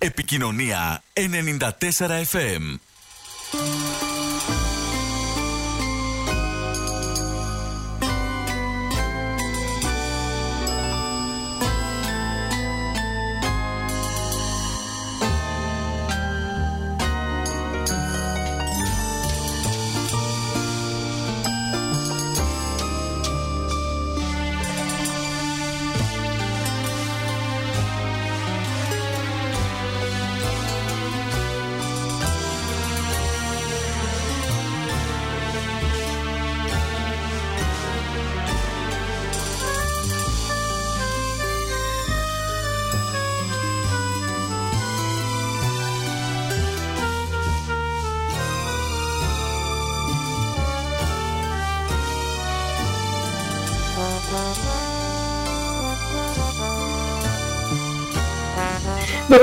Επικοινωνία 94 FM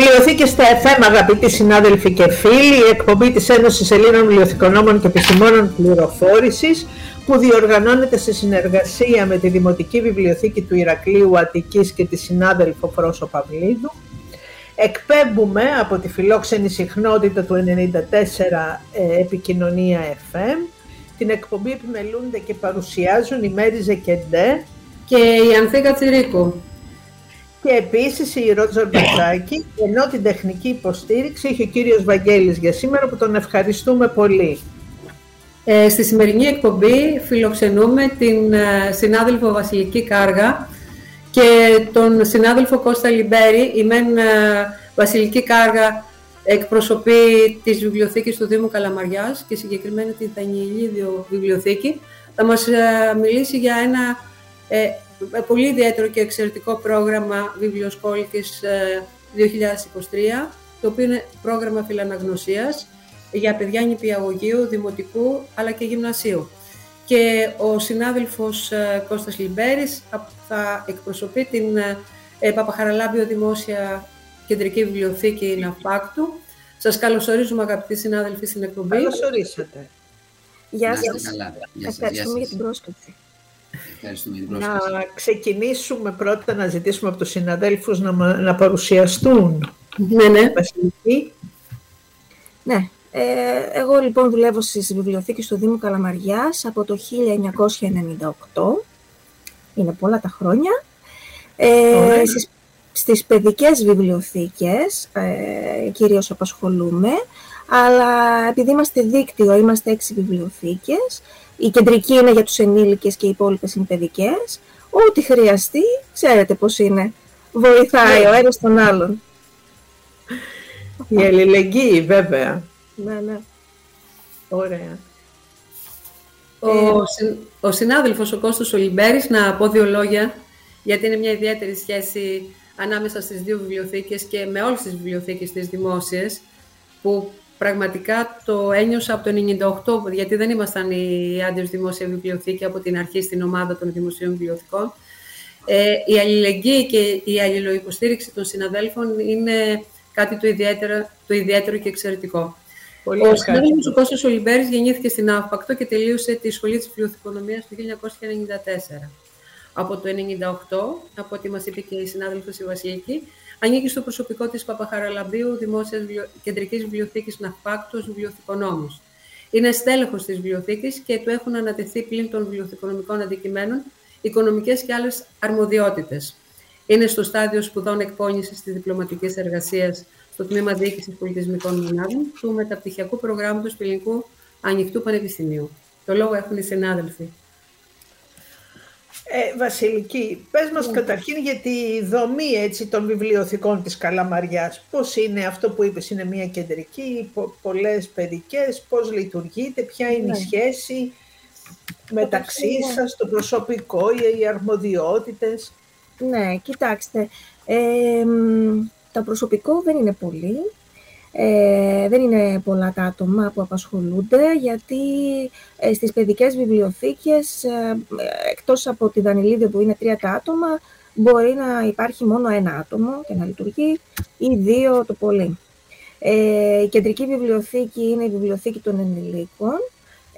Βιβλιοθήκη στα FM, αγαπητοί συνάδελφοι και φίλοι, η εκπομπή της Ένωσης Ελλήνων Βιβλιοθηκονόμων και Επιστημόνων Πληροφόρησης, που διοργανώνεται σε συνεργασία με τη Δημοτική Βιβλιοθήκη του Ηρακλείου Αττικής και τη συνάδελφο Φρόσο Παυλίδου. Εκπέμπουμε από τη φιλόξενη συχνότητα του 94 ε, Επικοινωνία FM. Την εκπομπή επιμελούνται και παρουσιάζουν η Μέρη Ζεκεντέ και η Ανθίκα Τσιρίκου και επίσης η Ρότζα Μπατζάκη, ενώ την τεχνική υποστήριξη έχει ο κύριος Βαγγέλης για σήμερα που τον ευχαριστούμε πολύ. Ε, στη σημερινή εκπομπή φιλοξενούμε την ε, συνάδελφο Βασιλική Κάργα και τον συνάδελφο Κώστα Λιμπέρη. Η μεν ε, Βασιλική Κάργα εκπροσωπεί της βιβλιοθήκης του Δήμου Καλαμαριάς και συγκεκριμένα την Δανιηλίδιο Βιβλιοθήκη. Θα μας ε, μιλήσει για ένα πολύ ιδιαίτερο και εξαιρετικό πρόγραμμα βιβλιοσκόλικης 2023, το οποίο είναι πρόγραμμα φιλαναγνωσίας για παιδιά νηπιαγωγείου, δημοτικού αλλά και γυμνασίου. Και ο συνάδελφος ε, Κώστας Λιμπέρης θα εκπροσωπεί την ε, Παπαχαραλάμπιο Δημόσια Κεντρική Βιβλιοθήκη Ναυπάκτου. Σας καλωσορίζουμε αγαπητοί συνάδελφοι στην εκπομπή. Καλώς ορίσατε. Γεια σας. Ευχαριστούμε για την πρόσκληση. Να ξεκινήσουμε πρώτα να ζητήσουμε από τους συναδέλφους να, να παρουσιαστούν. Ναι, ναι. Ναι. Ε, εγώ λοιπόν δουλεύω στις βιβλιοθήκες του Δήμου Καλαμαριάς από το 1998. Είναι πολλά τα χρόνια. Ε, στις, στις παιδικές βιβλιοθήκες ε, κυρίως απασχολούμε, αλλά επειδή είμαστε δίκτυο, είμαστε έξι βιβλιοθήκες, η κεντρική είναι για τους ενήλικες και οι υπόλοιπες είναι παιδικές. Ό,τι χρειαστεί, ξέρετε πώς είναι. Βοηθάει ναι. ο ένας τον άλλον. Η αλληλεγγύη, βέβαια. Ναι, ναι. Ωραία. Ο, ε, ο συνάδελφος, ο Κώστος Ολυμπέρης, να πω δύο λόγια, γιατί είναι μια ιδιαίτερη σχέση ανάμεσα στις δύο βιβλιοθήκες και με όλες τις βιβλιοθήκες της δημόσιες, που πραγματικά το ένιωσα από το 98, γιατί δεν ήμασταν η Άντιος Δημόσια Βιβλιοθήκη από την αρχή στην ομάδα των Δημοσίων Βιβλιοθηκών. Ε, η αλληλεγγύη και η αλληλοϊποστήριξη των συναδέλφων είναι κάτι το ιδιαίτερο, το ιδιαίτερο και εξαιρετικό. Πολύ ο συνάδελφος ο Κώστας Ολυμπέρης γεννήθηκε στην Αύπακτο και τελείωσε τη Σχολή της Βιβλιοθηκονομίας το 1994. Από το 1998, από ό,τι μας είπε και η συνάδελφος η Βασιλική, Ανήκει στο προσωπικό της Παπαχαραλαμπίου Δημόσιας Κεντρικής Βιβλιοθήκης Ναυπάκτος Βιβλιοθηκονόμους. Είναι στέλεχος της βιβλιοθήκης και του έχουν ανατεθεί πλην των βιβλιοθηκονομικών αντικειμένων οικονομικές και άλλες αρμοδιότητες. Είναι στο στάδιο σπουδών εκπόνησης της διπλωματικής εργασίας στο Τμήμα Διοίκησης Πολιτισμικών Μονάδων του Μεταπτυχιακού Προγράμματος του Ελληνικού Ανοιχτού Πανεπιστημίου. Το λόγο έχουν οι συνάδελφοι. Ε, Βασιλική, πες μας ναι. καταρχήν για τη δομή έτσι, των βιβλιοθηκών της Καλαμαριάς. Πώς είναι αυτό που είπες, είναι μια κεντρική, πο, πολλές παιδικές, πώς λειτουργείτε, ποια είναι η ναι. σχέση μεταξύ είναι. σας, το προσωπικό, οι αρμοδιότητες; Ναι, κοιτάξτε, ε, το προσωπικό δεν είναι πολύ. Ε, δεν είναι πολλά τα άτομα που απασχολούνται, γιατί ε, στις παιδικές βιβλιοθήκες, ε, εκτός από τη Δανιλίδη που είναι τρία τα άτομα, μπορεί να υπάρχει μόνο ένα άτομο και να λειτουργεί ή δύο το πολύ. Ε, η κεντρική βιβλιοθήκη είναι η βιβλιοθήκη των ενηλίκων,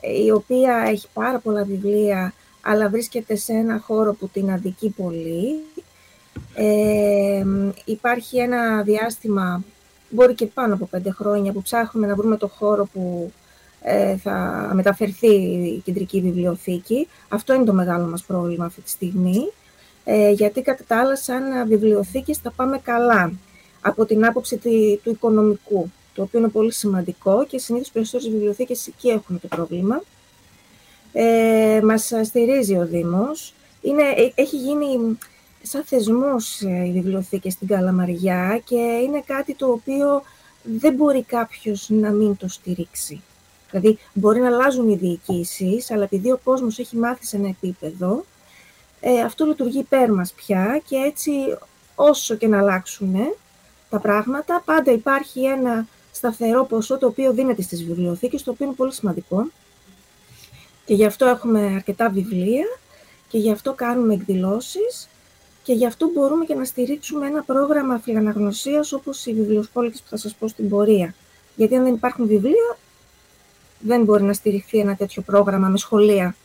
ε, η οποία έχει πάρα πολλά βιβλία, αλλά βρίσκεται σε ένα χώρο που την αδικεί πολύ. Ε, υπάρχει ένα διάστημα μπορεί και πάνω από πέντε χρόνια, που ψάχνουμε να βρούμε το χώρο που ε, θα μεταφερθεί η κεντρική βιβλιοθήκη. Αυτό είναι το μεγάλο μας πρόβλημα αυτή τη στιγμή, ε, γιατί κατά τα άλλα σαν βιβλιοθήκες θα πάμε καλά από την άποψη του οικονομικού, το οποίο είναι πολύ σημαντικό και συνήθως περισσότερες βιβλιοθήκες εκεί έχουν το πρόβλημα. Ε, μας στηρίζει ο Δήμος. Είναι, έχει γίνει σαν θεσμός η βιβλιοθήκη στην Καλαμαριά και είναι κάτι το οποίο δεν μπορεί κάποιος να μην το στηρίξει. Δηλαδή, μπορεί να αλλάζουν οι διοικήσεις, αλλά επειδή ο κόσμος έχει μάθει σε ένα επίπεδο, ε, αυτό λειτουργεί υπέρ μας πια και έτσι όσο και να αλλάξουν τα πράγματα, πάντα υπάρχει ένα σταθερό ποσό το οποίο δίνεται στις βιβλιοθήκες, το οποίο είναι πολύ σημαντικό. Και γι' αυτό έχουμε αρκετά βιβλία και γι' αυτό κάνουμε εκδηλώσεις και γι' αυτό μπορούμε και να στηρίξουμε ένα πρόγραμμα φιλαναγνωσίας όπως οι βιβλιοσπόλικες που θα σας πω στην πορεία. Γιατί αν δεν υπάρχουν βιβλία, δεν μπορεί να στηριχθεί ένα τέτοιο πρόγραμμα με σχολεία.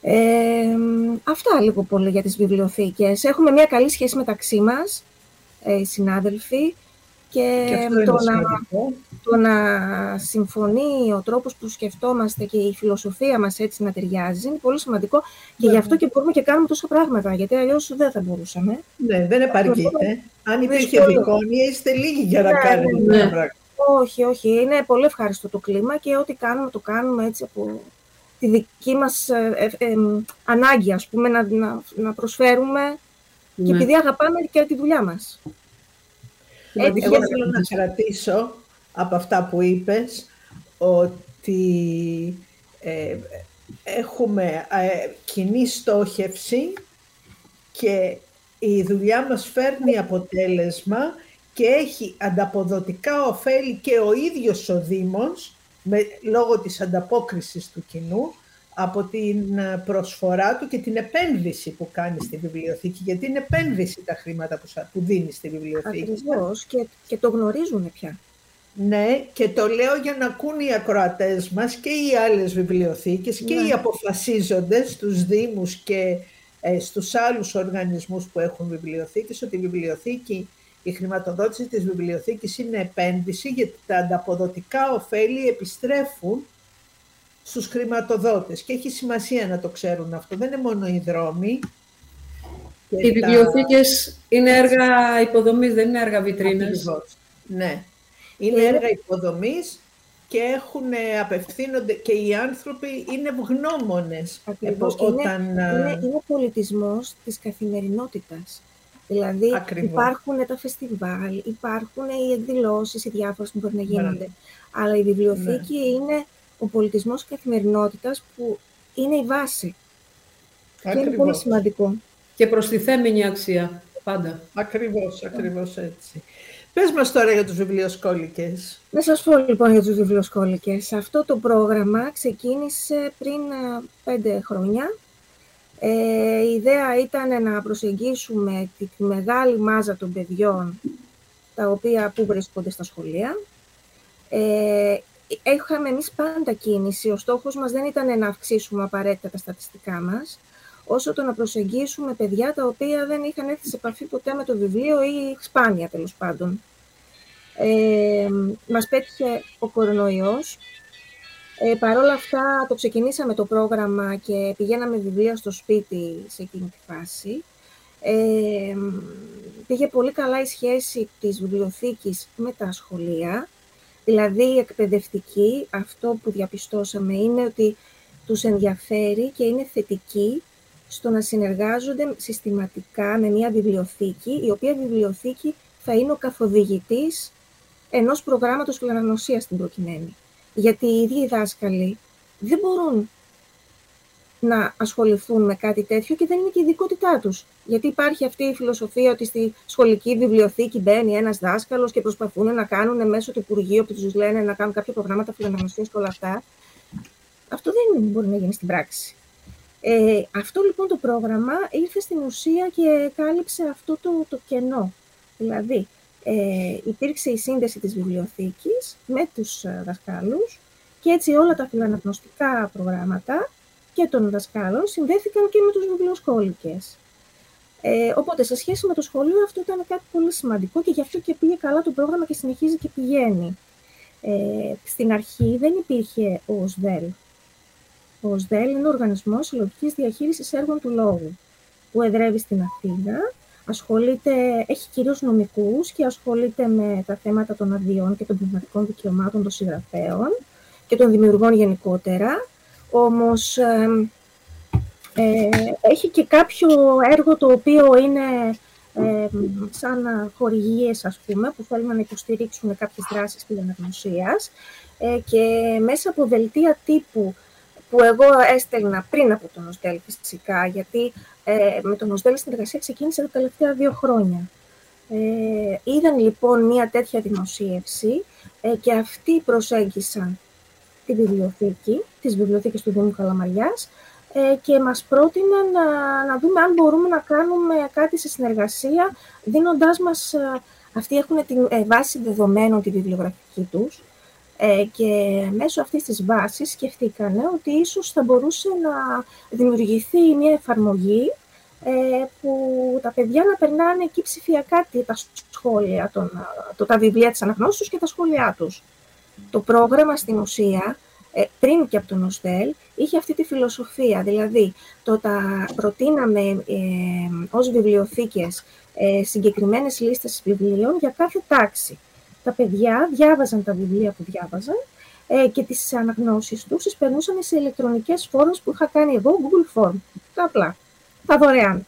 Ε, αυτά λίγο πολύ για τις βιβλιοθήκες. Έχουμε μια καλή σχέση μεταξύ μας, ε, οι συνάδελφοι, και, και το, να, το να συμφωνεί ο τρόπος που σκεφτόμαστε και η φιλοσοφία μας έτσι να ταιριάζει είναι πολύ σημαντικό και γι' αυτό και μπορούμε και κάνουμε τόσα πράγματα, γιατί αλλιώς δεν θα μπορούσαμε. Ναι, δεν επαρκείται. Αν υπήρχε δικόνια, είστε λίγοι για να ναι, κάνετε ναι, ναι. πράγματα. Όχι, όχι. Είναι πολύ ευχάριστο το κλίμα και ό,τι κάνουμε, το κάνουμε έτσι από τη δική μας ε, ε, ε, ανάγκη, ας πούμε, να, να, να προσφέρουμε και ναι. επειδή αγαπάμε και τη δουλειά μας. Έτσι, Εγώ θέλω να κρατήσω από αυτά που είπες ότι ε, έχουμε ε, κοινή στόχευση και η δουλειά μας φέρνει αποτέλεσμα και έχει ανταποδοτικά ωφέλη και ο ίδιος ο Δήμος, με, λόγω της ανταπόκρισης του κοινού, από την ε, προσφορά του και την επένδυση που κάνει στη βιβλιοθήκη, γιατί είναι επένδυση τα χρήματα που, που δίνεις στη βιβλιοθήκη. Ακριβώς, και, και το γνωρίζουν πια. Ναι, και το λέω για να ακούν οι ακροατές μας και οι άλλες βιβλιοθήκες και οι ναι. αποφασίζοντες στους Δήμους και ε, στους άλλους οργανισμούς που έχουν βιβλιοθήκες, ότι η βιβλιοθήκη η χρηματοδότηση της βιβλιοθήκης είναι επένδυση γιατί τα ανταποδοτικά ωφέλη επιστρέφουν στους χρηματοδότες και έχει σημασία να το ξέρουν αυτό. Δεν είναι μόνο οι δρόμοι. Οι τα... βιβλιοθήκες είναι έργα υποδομής, δεν είναι έργα βιτρίνες. Ναι. Είναι έργα υποδομής και έχουν, απευθύνονται και οι άνθρωποι είναι ευγνώμονες. Ακριβώς. Όταν... Είναι, είναι, είναι πολιτισμός της καθημερινότητας. Δηλαδή Ακριβώς. υπάρχουν τα φεστιβάλ, υπάρχουν οι εκδηλώσεις, οι διάφορες που μπορεί να γίνονται. Αλλά η βιβλιοθήκη ναι. είναι ο πολιτισμός καθημερινότητας που είναι η βάση. Ακριβώς. Και είναι πολύ σημαντικό. Και προστιθέμενη αξία, πάντα. Ακριβώς, ακριβώς έτσι. Πες μας τώρα για τους βιβλιοσκόλικες. Να σας πω λοιπόν για τους βιβλιοσκόλικες. Αυτό το πρόγραμμα ξεκίνησε πριν πέντε χρόνια ε, η ιδέα ήταν να προσεγγίσουμε τη, μεγάλη μάζα των παιδιών τα οποία που βρίσκονται στα σχολεία. Ε, είχαμε εμείς πάντα κίνηση. Ο στόχος μας δεν ήταν να αυξήσουμε απαραίτητα τα στατιστικά μας, όσο το να προσεγγίσουμε παιδιά τα οποία δεν είχαν έρθει σε επαφή ποτέ με το βιβλίο ή σπάνια τέλος πάντων. Ε, μας πέτυχε ο κορονοϊός ε, Παρ' όλα αυτά, το ξεκινήσαμε το πρόγραμμα και πηγαίναμε βιβλία στο σπίτι σε εκείνη τη φάση. Ε, πήγε πολύ καλά η σχέση της βιβλιοθήκης με τα σχολεία. Δηλαδή, η εκπαιδευτική, αυτό που διαπιστώσαμε είναι ότι τους ενδιαφέρει και είναι θετική στο να συνεργάζονται συστηματικά με μια βιβλιοθήκη, η οποία βιβλιοθήκη θα είναι ο καθοδηγητής ενός προγράμματος φιλαναγνωσίας στην προκειμένη. Γιατί οι ίδιοι οι δάσκαλοι δεν μπορούν να ασχοληθούν με κάτι τέτοιο και δεν είναι και η ειδικότητά τους. Γιατί υπάρχει αυτή η φιλοσοφία ότι στη σχολική βιβλιοθήκη μπαίνει ένας δάσκαλος και προσπαθούν να κάνουν μέσω του Υπουργείου που τους λένε να κάνουν κάποια προγράμματα φιλονομιστής και όλα αυτά. Αυτό δεν μπορεί να γίνει στην πράξη. Ε, αυτό λοιπόν το πρόγραμμα ήρθε στην ουσία και κάλυψε αυτό το, το κενό. Δηλαδή, ε, υπήρξε η σύνδεση της βιβλιοθήκης με τους ε, δασκάλους και έτσι όλα τα φιλαναγνωστικά προγράμματα και των δασκάλων συνδέθηκαν και με τους βιβλιοσκόλικες. Ε, οπότε, σε σχέση με το σχολείο, αυτό ήταν κάτι πολύ σημαντικό και γι' αυτό και πήγε καλά το πρόγραμμα και συνεχίζει και πηγαίνει. Ε, στην αρχή δεν υπήρχε ο ΟΣΔΕΛ. Ο ΟΣΔΕΛ είναι ο Οργανισμός Συλλογικής Διαχείρισης Έργων του Λόγου, που εδρεύει στην Αθήνα. Ασχολείται, έχει κυρίως νομικούς και ασχολείται με τα θέματα των αδειών και των πνευματικών δικαιωμάτων των συγγραφέων και των δημιουργών γενικότερα. Όμως, ε, έχει και κάποιο έργο το οποίο είναι ε, σαν χορηγίες, ας πούμε, που θέλουν να υποστηρίξουν κάποιες δράσεις φιλαναγνωσίας ε, και μέσα από δελτία τύπου που εγώ έστελνα πριν από τον ΟΣΔΕΛ φυσικά, γιατί ε, με τον ΟΣΔΕΛ στην εργασία ξεκίνησε τα τελευταία δύο χρόνια. Ε, είδαν λοιπόν μια τέτοια δημοσίευση ε, και αυτοί προσέγγισαν τη βιβλιοθήκη, τις βιβλιοθήκες του Δήμου Καλαμαριάς ε, και μας πρότειναν να, να δούμε αν μπορούμε να κάνουμε κάτι σε συνεργασία, δίνοντάς μας, ε, αυτοί έχουν τη ε, βάση δεδομένων τη βιβλιογραφική τους και μέσω αυτής της βάσης σκεφτήκανε ότι ίσως θα μπορούσε να δημιουργηθεί μια εφαρμογή που τα παιδιά να περνάνε εκεί ψηφιακά τα σχόλια, των, τα βιβλία της αναγνώσης και τα σχόλιά τους. Το πρόγραμμα στην ουσία ε, πριν και από τον ΟΣΤΕΛ, είχε αυτή τη φιλοσοφία. Δηλαδή, το τα προτείναμε ε, ως βιβλιοθήκες ε, συγκεκριμένες λίστες βιβλίων για κάθε τάξη. Τα παιδιά διάβαζαν τα βιβλία που διάβαζαν ε, και τις αναγνώσεις τους τις περνούσαν σε ηλεκτρονικές φόρμες που είχα κάνει εγώ, Google Form. Τα απλά, τα δωρεάν.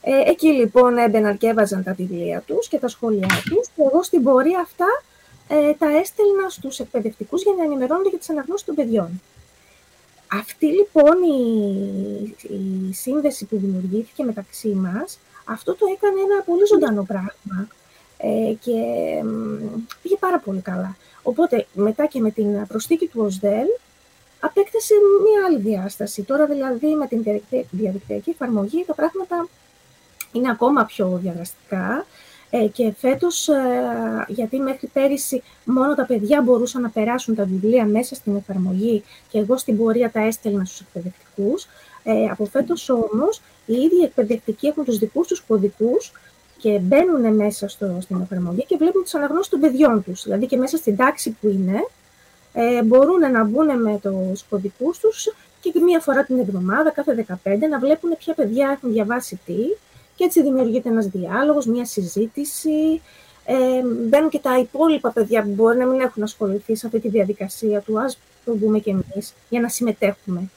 Ε, εκεί λοιπόν έμπαιναν και έβαζαν τα βιβλία τους και τα σχόλιά τους και εγώ στην πορεία αυτά ε, τα έστελνα στους εκπαιδευτικούς για να ενημερώνονται για τις αναγνώσεις των παιδιών. Αυτή λοιπόν η, η σύνδεση που δημιουργήθηκε μεταξύ μας, αυτό το έκανε ένα πολύ ζωντανό πράγμα ε, και πήγε πάρα πολύ καλά. Οπότε μετά και με την προσθήκη του ΟΣΔΕΛ, απέκτησε μία άλλη διάσταση. Τώρα δηλαδή με την διαδικτυακή εφαρμογή τα πράγματα είναι ακόμα πιο διαδραστικά ε, και φέτος, ε, γιατί μέχρι πέρυσι μόνο τα παιδιά μπορούσαν να περάσουν τα βιβλία μέσα στην εφαρμογή και εγώ στην πορεία τα έστελνα στους εκπαιδευτικούς, ε, από φέτος όμως οι ίδιοι εκπαιδευτικοί έχουν τους δικούς τους κωδικούς και μπαίνουν μέσα στο, στην εφαρμογή και βλέπουν τις αναγνώσεις των παιδιών τους. Δηλαδή και μέσα στην τάξη που είναι, ε, μπορούν να μπουν με τους κωδικούς τους και μία φορά την εβδομάδα, κάθε 15, να βλέπουν ποια παιδιά έχουν διαβάσει τι και έτσι δημιουργείται ένας διάλογος, μια συζήτηση. Ε, μπαίνουν και τα υπόλοιπα παιδιά που μπορεί να μην έχουν ασχοληθεί σε αυτή τη διαδικασία του, ας το δούμε και εμείς, για να συμμετέχουμε.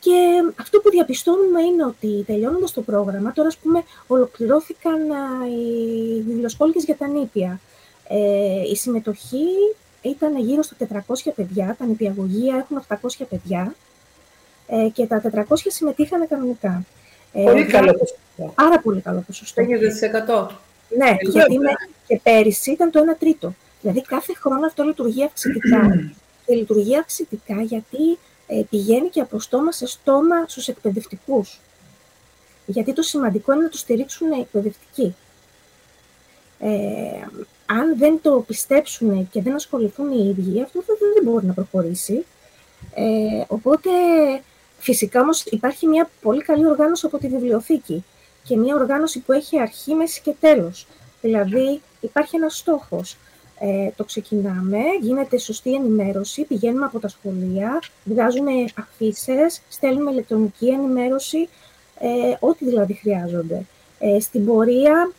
Και αυτό που διαπιστώνουμε είναι ότι τελειώνοντας το πρόγραμμα, τώρα ας πούμε ολοκληρώθηκαν οι βιβλιοσχόλικες για τα νήπια. Ε, η συμμετοχή ήταν γύρω στα 400 παιδιά, τα νηπιαγωγεία έχουν 800 παιδιά ε, και τα 400 συμμετείχαν κανονικά. Ε, πολύ καλό ποσοστό. Άρα πολύ καλό ποσοστό. 50%. Ναι, γιατί με, και πέρυσι ήταν το 1 τρίτο. Δηλαδή κάθε χρόνο αυτό λειτουργεί αυξητικά. και λειτουργεί αυξητικά γιατί ε, πηγαίνει και από στόμα σε στόμα στους εκπαιδευτικούς. Γιατί το σημαντικό είναι να το στηρίξουν οι εκπαιδευτικοί. Ε, αν δεν το πιστέψουν και δεν ασχοληθούν οι ίδιοι, αυτό δεν, δεν μπορεί να προχωρήσει. Ε, οπότε Φυσικά όμως υπάρχει μια πολύ καλή οργάνωση από τη βιβλιοθήκη και μια οργάνωση που έχει αρχή, μέση και τέλος. Δηλαδή υπάρχει ένας στόχος. Ε, το ξεκινάμε, γίνεται σωστή ενημέρωση, πηγαίνουμε από τα σχολεία, βγάζουμε αφήσεις, στέλνουμε ηλεκτρονική ενημέρωση, ε, ό,τι δηλαδή χρειάζονται. Ε, στην πορεία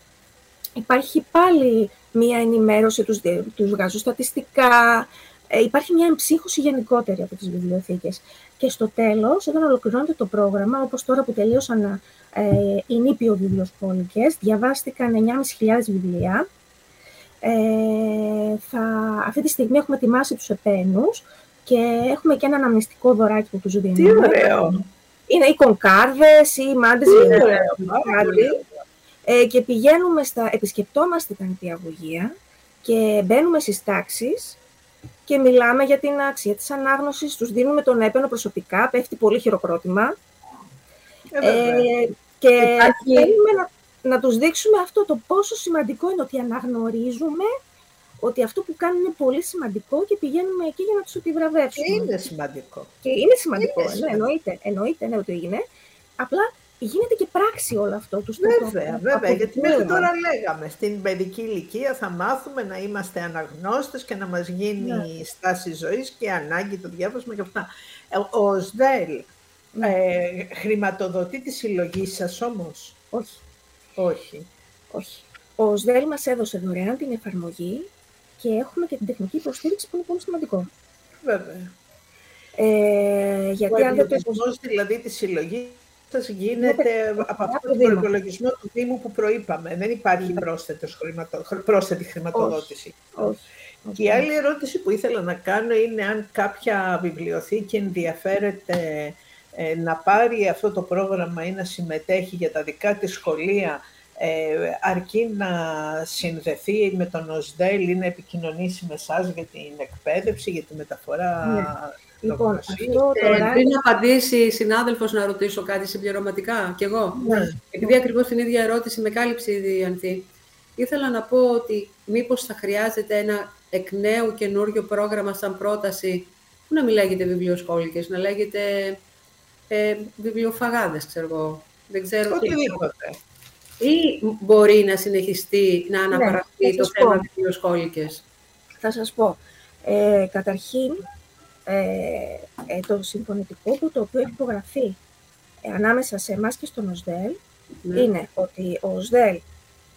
υπάρχει πάλι μία ενημέρωση, τους, τους βγάζω στατιστικά, ε, υπάρχει μια εμψύχωση γενικότερη από τις βιβλιοθήκες. Και στο τέλος, όταν ολοκληρώνεται το πρόγραμμα, όπως τώρα που τελείωσαν ε, οι νήπιο βιβλιοσχόλικες, διαβάστηκαν 9.500 βιβλία. Ε, θα, αυτή τη στιγμή έχουμε ετοιμάσει τους επένους και έχουμε και ένα αναμνηστικό δωράκι που τους δίνουμε. Τι ωραίο! Είναι οι κονκάρδες, οι μάντες, ε, και πηγαίνουμε στα, επισκεπτόμαστε τα νηπιαγωγεία και μπαίνουμε στις τάξεις και μιλάμε για την αξία της ανάγνωσης, τους δίνουμε τον έπαινο προσωπικά, πέφτει πολύ χειροκρότημα. Ε, ε και θέλουμε να, να τους δείξουμε αυτό το πόσο σημαντικό είναι ότι αναγνωρίζουμε ότι αυτό που κάνουν είναι πολύ σημαντικό και πηγαίνουμε εκεί για να τους επιβραβεύσουμε. Και είναι σημαντικό. Και είναι σημαντικό, είναι ναι, εννοείται, εννοείται ναι, ότι είναι. Απλά γίνεται και πράξη όλο αυτό. Τους βέβαια, βέβαια, γιατί μέχρι τώρα λέγαμε, στην παιδική ηλικία θα μάθουμε να είμαστε αναγνώστες και να μας γίνει ναι. η στάση ζωής και η ανάγκη το διάβασμα και αυτά. Ε, ο ΣΔΕΛ ναι. ε, χρηματοδοτεί τη συλλογή σας όμως; Όχι. Όχι. Όχι. Ο ΣΔΕΛ μας έδωσε δωρεάν την εφαρμογή και έχουμε και την τεχνική υποστήριξη που είναι πολύ σημαντικό. Βέβαια. Ε, γιατί αν δεν το δηλαδή τη συλλογή σα γίνεται από αυτό το προπολογισμό του Δήμου που προείπαμε. Δεν υπάρχει χρηματο... πρόσθετη χρηματοδότηση. Όχι. Και η άλλη ερώτηση που ήθελα να κάνω είναι αν κάποια βιβλιοθήκη ενδιαφέρεται ε, να πάρει αυτό το πρόγραμμα ή να συμμετέχει για τα δικά της σχολεία ε, αρκεί να συνδεθεί με τον ΟΣΔΕΛ ή να επικοινωνήσει με εσάς για την εκπαίδευση, για τη μεταφορά ναι. Λοιπόν, αυτό ε, τώρα... πριν απαντήσει η συνάδελφος να ρωτήσω κάτι συμπληρωματικά κι εγώ. Ναι. Επειδή ακριβώς την ίδια ερώτηση με κάλυψε ήδη η Ανθή. Ήθελα να πω ότι μήπως θα χρειάζεται ένα εκ νέου καινούριο πρόγραμμα σαν πρόταση που να μην λέγεται βιβλιοσκόλικες, να λέγεται ε, βιβλιοφαγάδες, ξέρω εγώ. Δεν ξέρω Οτιδήποτε. Ή μπορεί να συνεχιστεί να ναι, αναπαραχθεί το θέμα βιβλιοσκόλικες. Θα σας πω. Ε, καταρχήν, ε, ε, το συμφωνητικό που το οποίο έχει υπογραφεί ε, ανάμεσα σε εμάς και στον ΟΣΔΕΛ ναι. είναι ότι ο ΟΣΔΕΛ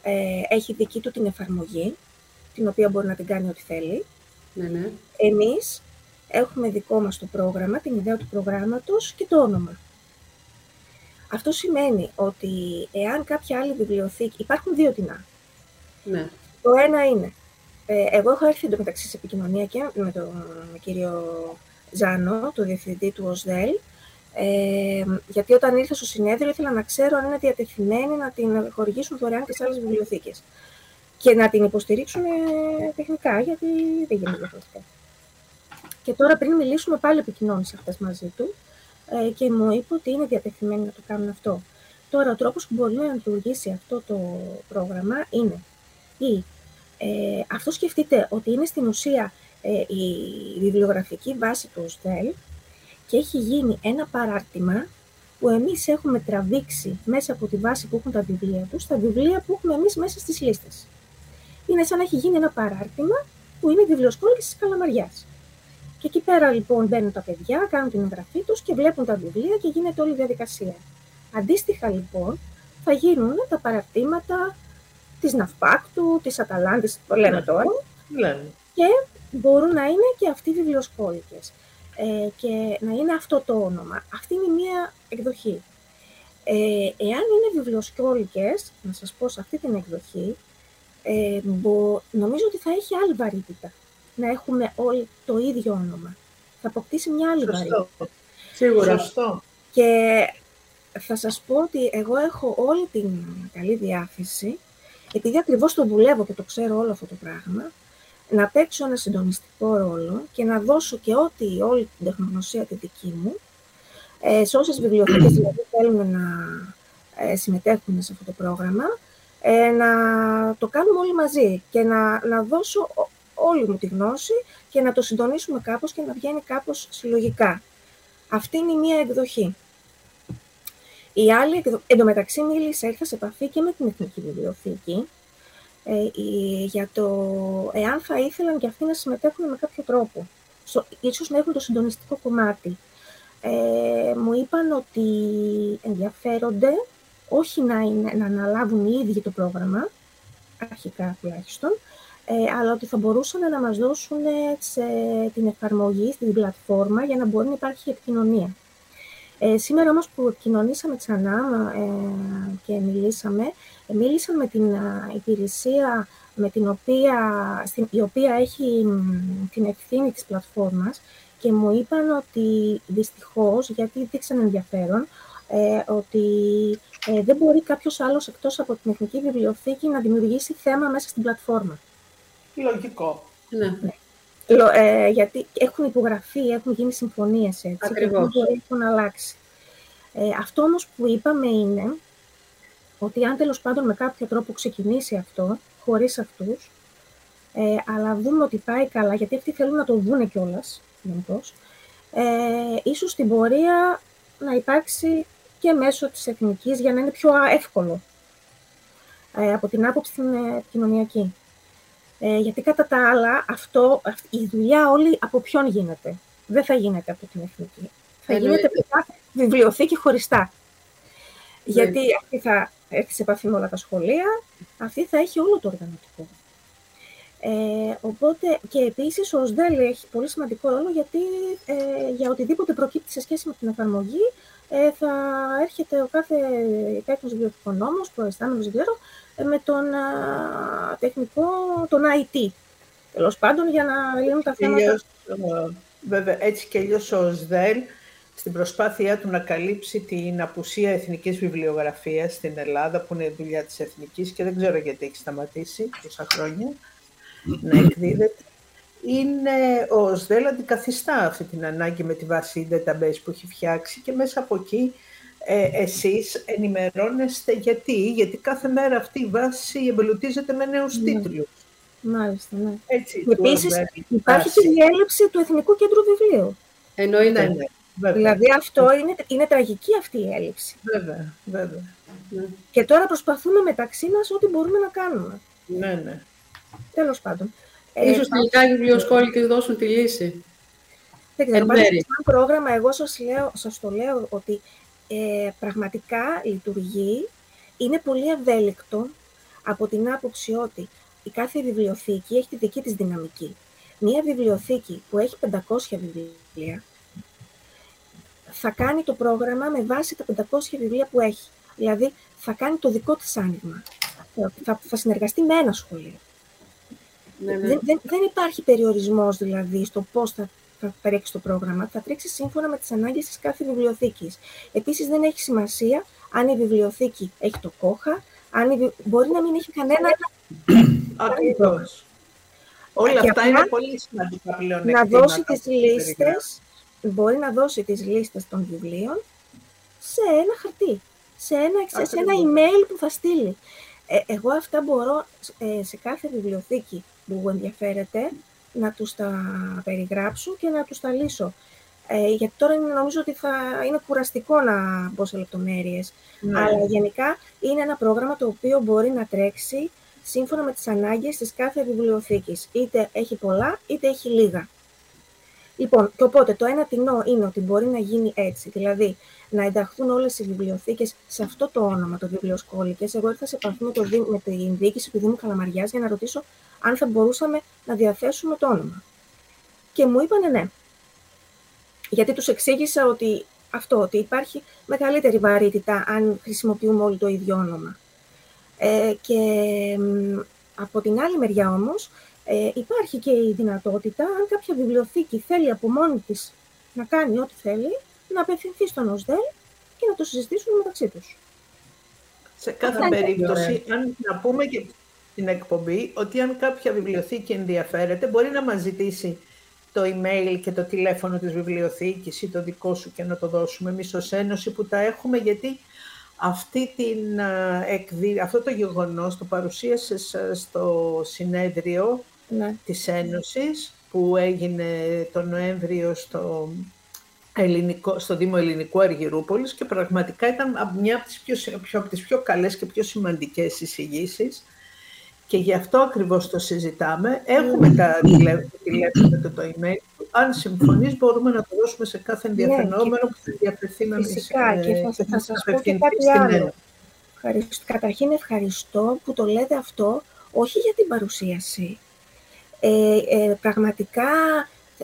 ε, έχει δική του την εφαρμογή, την οποία μπορεί να την κάνει ό,τι θέλει. Ναι, ναι. Εμείς έχουμε δικό μας το πρόγραμμα, την ιδέα του προγράμματος και το όνομα. Αυτό σημαίνει ότι εάν κάποια άλλη βιβλιοθήκη... Υπάρχουν δύο τεινά. Ναι. Το ένα είναι ε, εγώ έχω έρθει εντωμεταξύ σε επικοινωνία και με τον κύριο Ζάνο, το διευθυντή του ΟΣΔΕΛ, ε, γιατί όταν ήρθα στο συνέδριο ήθελα να ξέρω αν είναι διατεθειμένοι να την χορηγήσουν δωρεάν και σε άλλες βιβλιοθήκες και να την υποστηρίξουν ε, τεχνικά, γιατί δεν γίνεται διαφορετικά. Και τώρα πριν μιλήσουμε πάλι επικοινώνησα χθε μαζί του ε, και μου είπε ότι είναι διατεθειμένοι να το κάνουν αυτό. Τώρα, ο τρόπος που μπορεί να λειτουργήσει αυτό το πρόγραμμα είναι ή ε, αυτό σκεφτείτε ότι είναι στην ουσία ε, η βιβλιογραφική βάση του ΟΣΔΕΛ και έχει γίνει ένα παράρτημα που εμείς έχουμε τραβήξει μέσα από τη βάση που έχουν τα βιβλία τους, τα βιβλία που έχουμε εμείς μέσα στις λίστες. Είναι σαν να έχει γίνει ένα παράρτημα που είναι η βιβλιοσκόλη της Καλαμαριάς. Και εκεί πέρα λοιπόν μπαίνουν τα παιδιά, κάνουν την εγγραφή τους και βλέπουν τα βιβλία και γίνεται όλη η διαδικασία. Αντίστοιχα λοιπόν θα γίνουν τα παραρτήματα της Ναυπάκτου, της Αταλάντης, το λέμε ναι. τώρα. Λέμε. Και μπορούν να είναι και αυτοί βιβλιοσκόλικες. Ε, και να είναι αυτό το όνομα. Αυτή είναι μία εκδοχή. Ε, εάν είναι βιβλιοσκόλικες, να σας πω σε αυτή την εκδοχή, ε, μπο, νομίζω ότι θα έχει άλλη βαρύτητα. Να έχουμε όλοι το ίδιο όνομα. Θα αποκτήσει μια άλλη Σωστό. βαρύτητα. Σίγουρα. Σωστό. Και θα σας πω ότι εγώ έχω όλη την καλή διάθεση επειδή ακριβώς το δουλεύω και το ξέρω όλο αυτό το πράγμα, να παίξω ένα συντονιστικό ρόλο και να δώσω και ό,τι, όλη την τεχνογνωσία τη δική μου, ε, σε όσες βιβλιοθήκες δηλαδή θέλουν να ε, συμμετέχουν σε αυτό το πρόγραμμα, ε, να το κάνουμε όλοι μαζί και να, να δώσω όλη μου τη γνώση και να το συντονίσουμε κάπως και να βγαίνει κάπως συλλογικά. Αυτή είναι η μία εκδοχή. Η άλλη, εντωμεταξύ μίλησε, ήρθα σε επαφή και με την Εθνική Βιβλιοθήκη ε, για το εάν θα ήθελαν και αυτοί να συμμετέχουν με κάποιο τρόπο. Στο, ίσως να έχουν το συντονιστικό κομμάτι. Ε, μου είπαν ότι ενδιαφέρονται όχι να, είναι, να αναλάβουν οι ίδιοι το πρόγραμμα, αρχικά τουλάχιστον, ε, αλλά ότι θα μπορούσαν να μας δώσουν σε, την εφαρμογή στην πλατφόρμα για να μπορεί να υπάρχει επικοινωνία. Ε, σήμερα όμως που κοινωνήσαμε ξανά ε, και μιλήσαμε, ε, μίλησα με την υπηρεσία με την οποία, στην, η οποία έχει την ευθύνη της πλατφόρμας και μου είπαν ότι δυστυχώς, γιατί δείξαν ενδιαφέρον, ε, ότι ε, δεν μπορεί κάποιος άλλος εκτός από την Εθνική Βιβλιοθήκη να δημιουργήσει θέμα μέσα στην πλατφόρμα. Λογικό. Ναι. ναι. Ε, γιατί έχουν υπογραφεί, έχουν γίνει συμφωνίες έτσι Ακριβώς. και δεν έχουν αλλάξει. Ε, αυτό όμως που είπαμε είναι ότι αν τέλος πάντων με κάποιο τρόπο ξεκινήσει αυτό, χωρίς αυτούς, ε, αλλά δούμε ότι πάει καλά, γιατί αυτοί θέλουν να το δούνε κιόλας, γενικώς, ε, ίσως στην πορεία να υπάρξει και μέσω της εθνικής για να είναι πιο εύκολο ε, από την άποψη την ε, επικοινωνιακή. Ε, γιατί κατά τα άλλα, αυτό, η δουλειά όλη από ποιον γίνεται; Δεν θα γίνεται από την εθνική. Θα γίνεται από κάθε βιβλιοθήκη χωριστά. Ναι. Γιατί αυτή θα έρθει σε επαφή με όλα τα σχολεία, αυτή θα έχει όλο το οργανωτικό. Ε, οπότε και επίσης ο ΣΔΕΛ έχει πολύ σημαντικό ρόλο γιατί ε, για οτιδήποτε προκύπτει σε σχέση με την εφαρμογή ε, θα έρχεται ο κάθε υπεύθυνος βιβλιοθηκονόμος, προϊστάμενος δεν ε, με τον τεχνικό, τον IT. Τέλος πάντων, για να λύνουν τα θέματα. βέβαια, έτσι και αλλιώς ο ΣΔΕΛ στην προσπάθειά του να καλύψει την απουσία εθνικής βιβλιογραφίας στην Ελλάδα, που είναι δουλειά της εθνικής και δεν ξέρω γιατί έχει σταματήσει τόσα χρόνια να εκδίδεται, είναι ο ΣΔΕΛ αντικαθιστά αυτή την ανάγκη με τη βάση database που έχει φτιάξει και μέσα από εκεί ε, εσείς ενημερώνεστε γιατί, γιατί κάθε μέρα αυτή η βάση εμπλουτίζεται με νέους ναι. τίτλους. Μάλιστα, ναι. Έτσι, Επίσης, υπάρχει και η έλλειψη του Εθνικού Κέντρου Βιβλίου. Εννοείται. Ναι, ναι. Βέβαια. Δηλαδή αυτό είναι, είναι τραγική αυτή η έλλειψη. Βέβαια, βέβαια. Ναι. Και τώρα προσπαθούμε μεταξύ μας ό,τι μπορούμε να κάνουμε. Ναι, ναι. Τέλος πάντων. Ε, Ίσως τελικά οι βιβλιοσκόλοι δώσουν τη λύση. Δεν ξέρω, πάντως, σαν πρόγραμμα εγώ σας, λέω, σας το λέω ότι ε, πραγματικά λειτουργεί, είναι πολύ ευέλικτο από την άποψη ότι η κάθε βιβλιοθήκη έχει τη δική της δυναμική. Μία βιβλιοθήκη που έχει 500 βιβλία θα κάνει το πρόγραμμα με βάση τα 500 βιβλία που έχει. Δηλαδή θα κάνει το δικό της άνοιγμα. Θα, θα συνεργαστεί με ένα σχολείο. Ναι, ναι. Δεν, δεν, δεν υπάρχει περιορισμός δηλαδή στο πώς θα θα τρέξει το πρόγραμμα, θα τρέξεις σύμφωνα με τις ανάγκες της κάθε βιβλιοθήκης. Επίσης δεν έχει σημασία αν η βιβλιοθήκη έχει το κόχα, αν η... μπορεί να μην έχει κανένα... Ακριβώς. Όλα αυτά είναι πολύ σημαντικά πλέον. Να δώσει τις λίστες, μπορεί να δώσει τις λίστες των βιβλίων σε ένα χαρτί, σε ένα, σε ένα email που θα στείλει. Ε, εγώ αυτά μπορώ ε, σε κάθε βιβλιοθήκη που ενδιαφέρεται να τους τα περιγράψω και να τους τα λύσω. Ε, γιατί τώρα νομίζω ότι θα είναι κουραστικό να μπω σε λεπτομέρειες. Ναι. Αλλά γενικά είναι ένα πρόγραμμα το οποίο μπορεί να τρέξει σύμφωνα με τις ανάγκες της κάθε βιβλιοθήκης. Είτε έχει πολλά, είτε έχει λίγα. Λοιπόν, και οπότε το ένα τεινό είναι ότι μπορεί να γίνει έτσι. Δηλαδή, να ενταχθούν όλες οι βιβλιοθήκες σε αυτό το όνομα, το βιβλιοσκόλικες. Εγώ ήρθα σε επαφή με, το, με την διοίκηση του Δήμου Καλαμαριάς για να ρωτήσω αν θα μπορούσαμε να διαθέσουμε το όνομα. Και μου είπανε ναι. Γιατί τους εξήγησα ότι αυτό, ότι υπάρχει μεγαλύτερη βαρύτητα αν χρησιμοποιούμε όλοι το ίδιο όνομα. Ε, και από την άλλη μεριά όμως, ε, υπάρχει και η δυνατότητα, αν κάποια βιβλιοθήκη θέλει από μόνη της να κάνει ό,τι θέλει, να απευθυνθεί στον ΟΣΔΕΛ και να το συζητήσουν μεταξύ τους. Σε κάθε περίπτωση, αν να πούμε και την εκπομπή ότι αν κάποια βιβλιοθήκη ενδιαφέρεται μπορεί να μας ζητήσει το email και το τηλέφωνο της βιβλιοθήκης ή το δικό σου και να το δώσουμε εμείς ως Ένωση που τα έχουμε γιατί αυτή την, αυτό το γεγονός το παρουσίασες στο συνέδριο ναι. της Ένωσης που έγινε το Νοέμβριο στο, ελληνικό, στο Δήμο Ελληνικού Αργυρούπολης και πραγματικά ήταν μια από τις πιο, πιο, από τις πιο καλές και πιο σημαντικές εισηγήσεις και γι' αυτό ακριβώς το συζητάμε. Έχουμε τα τηλέφωνα και το email. Αν συμφωνείς μπορούμε να το δώσουμε σε κάθε ναι, ενδιαφερόμενο που θα ενδιαφερθεί να Φυσικά και θα, θα σας πω και κάτι άλλο. Καταρχήν ευχαριστώ που το λέτε αυτό, όχι για την παρουσίαση. Ε, ε, πραγματικά